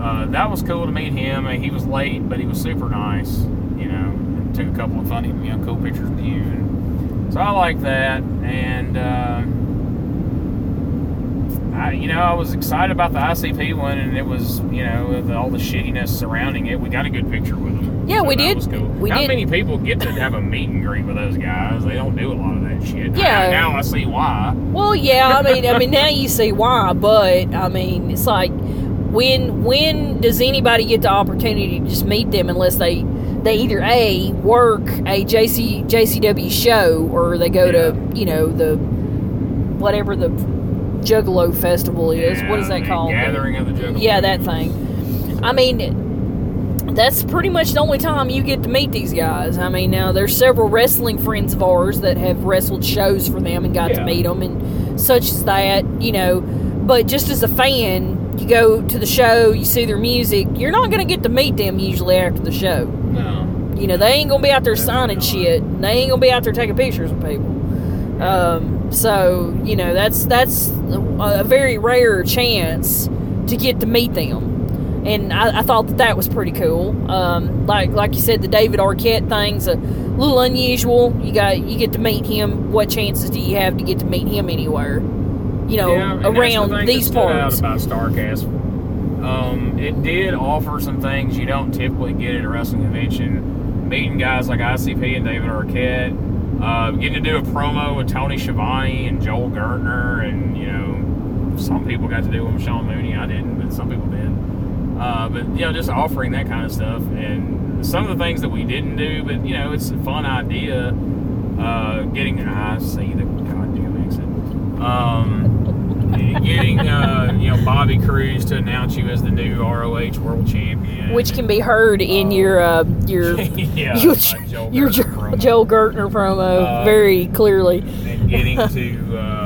uh, that was cool to meet him. And he was late, but he was super nice. You know, and took a couple of funny, you know, cool pictures with you. And so I like that. And uh, I, you know, I was excited about the ICP one, and it was, you know, with all the shittiness surrounding it. We got a good picture with them. Yeah, we that did. Was cool. We Not did. many people get to have a meet and greet with those guys. They don't do a lot of that shit. Yeah. Now I see why. well, yeah. I mean, I mean, now you see why. But I mean, it's like when when does anybody get the opportunity to just meet them unless they they either a work a JC JCW show or they go Yeah. to you know the whatever the Juggalo festival is. what is that called? Gathering of the Juggalos. Yeah, that thing. I mean, that's pretty much the only time you get to meet these guys. I mean, now there's several wrestling friends of ours that have wrestled shows for them and got Yeah. to meet them and such as that, you know. But just as a fan, you go to the show, you see their music, you're not going to get to meet them usually after the show. No. You know, they ain't going to be out there signing not. shit. They ain't going to be out there taking pictures with people. Um, so you know that's that's a very rare chance to get to meet them, and I, I thought that that was pretty cool. Um, like like you said, the David Arquette thing's a little unusual. You got you get to meet him. What chances do you have to get to meet him anywhere? You know, Yeah, that's the around these that stood out parts. about Starrcast. Um, it did offer some things you don't typically get at a wrestling convention. Meeting guys like ICP and David Arquette, uh, getting to do a promo with Tony Schiavone and Joel Gertner, and you know, some people got to do it with Sean Mooney. I didn't, but some people did. Uh, but you know, just offering that kind of stuff, and some of the things that we didn't do, but you know, it's a fun idea. Uh, getting, I see the goddamn exit. Um, [LAUGHS] getting uh, you know Bobby Cruise to announce you as the new ROH World Champion, which can be heard in your uh, your [LAUGHS] yeah, your, Joel your Gertner promo. Joel Gertner promo Uh, very clearly. and getting to uh,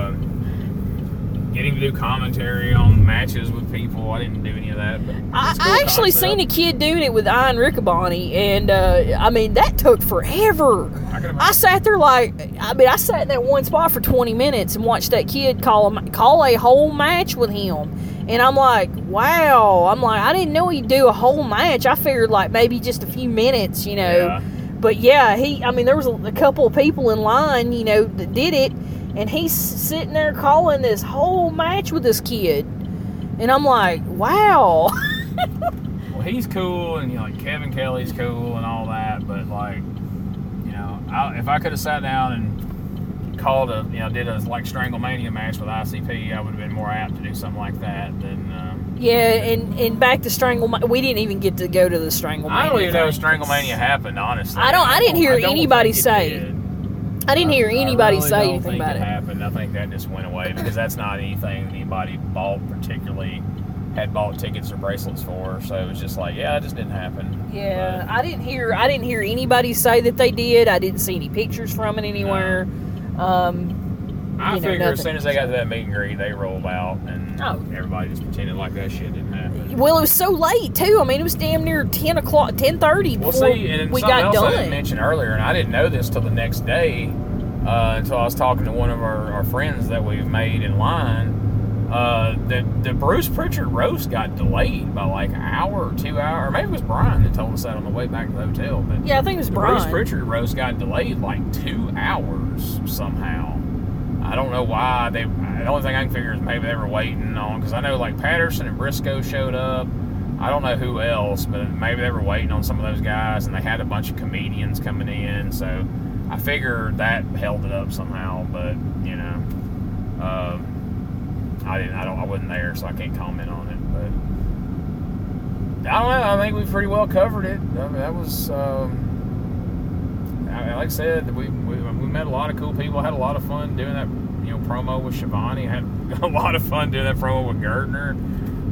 getting to do commentary on matches with people. I didn't do any of that, but I, cool I actually concept. seen a kid doing it with Ian Riccaboni, and uh, I mean that took forever. I I sat there like I mean I sat in that one spot for 20 minutes and watched that kid call a, call a whole match with him, and I'm like, wow. I'm like I didn't know he'd do a whole match. I figured like maybe just a few minutes, you know. Yeah. But yeah, he I mean there was a, a couple of people in line, you know, that did it, and he's sitting there calling this whole match with this kid, and I'm like, wow. Well, he's cool, and you know, like Kevin Kelly's cool and all that. But like, you know, I, if I could have sat down and called a, you know, did a like Stranglemania match with ICP, I would have been more apt to do something like that than. Um, Yeah, and and back to Strangle. We didn't even get to go to the Strangle. I don't even know if. Stranglemania happened. Honestly, I don't- I didn't hear don't anybody think it say. I didn't hear anybody really say anything about it it. happened. I think that just went away because that's not anything anybody bought particularly had bought tickets or bracelets for. So it was just like, yeah, it just didn't happen. Yeah, I didn't hear. I didn't hear anybody say that they did. I didn't see any pictures from it anywhere. Um, But I you know, figure as soon as they got to that meet and greet, they rolled out and Oh. everybody just pretended like that shit didn't happen. well, it was so late too. I mean, it was damn near ten o'clock, ten thirty Well, before see, and we got else I didn't done. mention earlier, and I didn't know this till the next day, uh, until I was talking to one of our, our friends that we've made in line. Uh, the the Bruce Prichard roast got delayed by like an hour or two hours, or maybe it was Brian that told us that on the way back to the hotel. But Yeah, I think it was the Bruce Brian. Prichard roast got delayed like two hours somehow. I don't know why. They the only thing I can figure is maybe they were waiting on because I know like Patterson and Briscoe showed up. I don't know who else, but maybe they were waiting on some of those guys, and they had a bunch of comedians coming in. So I figure that held it up somehow. But you know, um, I didn't. I don't. I wasn't there, so I can't comment on it. But I don't know. I think we pretty well covered it. I mean, that was. Um, like I said, we, we we met a lot of cool people. Had a lot of fun doing that. You know, promo with Schiavone. Had [LAUGHS] a lot of fun doing that promo with Gertner.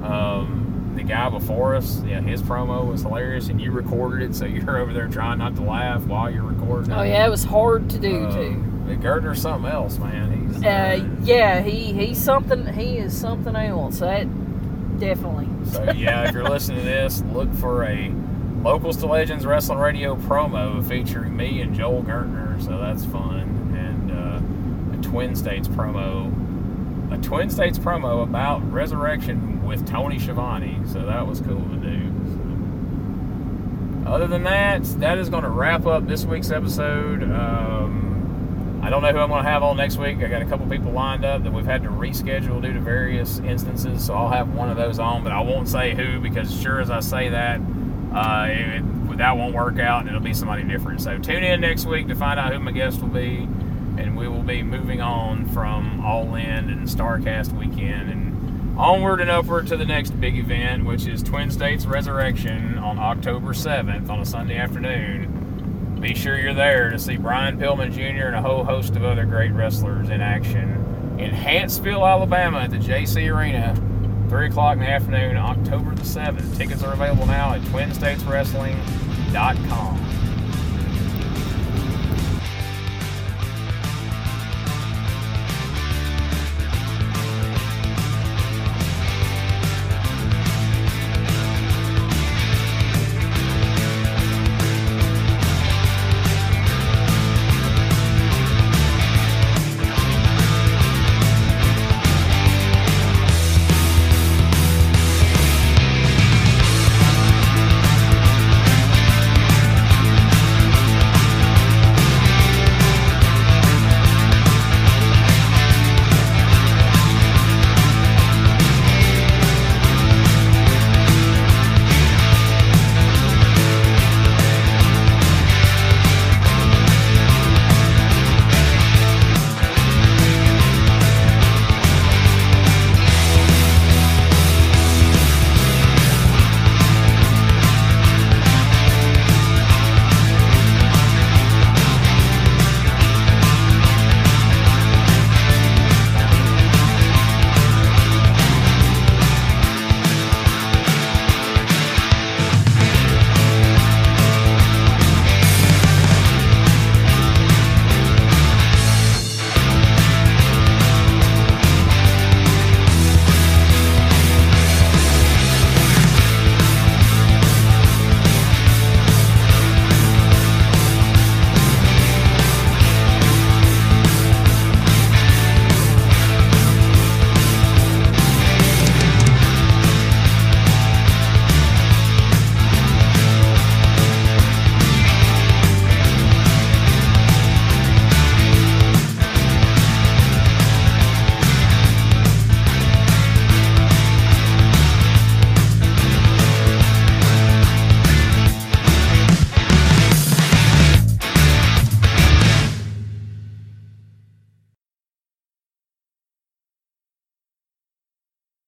Um, the guy before us, yeah, his promo was hilarious, and you recorded it, so [LAUGHS] you're over there trying not to laugh while you're recording. Oh yeah, it was hard to do Uh, too. but Gertner's something else, man. He's Uh, yeah, he he's something. He is something else. That definitely. So yeah, if you're listening to this, look for a Locals to Legends Wrestling Radio promo featuring me and Joel Gertner. So that's fun, and uh, a Twin States promo, a Twin States promo about Resurrection with Tony Schiavone. So that was cool to do. Other than that, that is going to wrap up this week's episode. Um, I don't know who I'm going to have on next week. I got a couple people lined up that we've had to reschedule due to various instances, so I'll have one of those on, but I won't say who because sure as I say that, uh, it, that won't work out and it'll be somebody different. So tune in next week to find out who my guest will be, and we will be moving on from All In and Starrcast weekend and onward and upward to the next big event, which is Twin States Resurrection on October 7th on a Sunday afternoon. Be sure you're there to see Brian Pillman Jr. and a whole host of other great wrestlers in action in Huntsville, Alabama at the JC Arena, 3 o'clock in the afternoon, October the 7th. Tickets are available now at twinstateswrestling.com.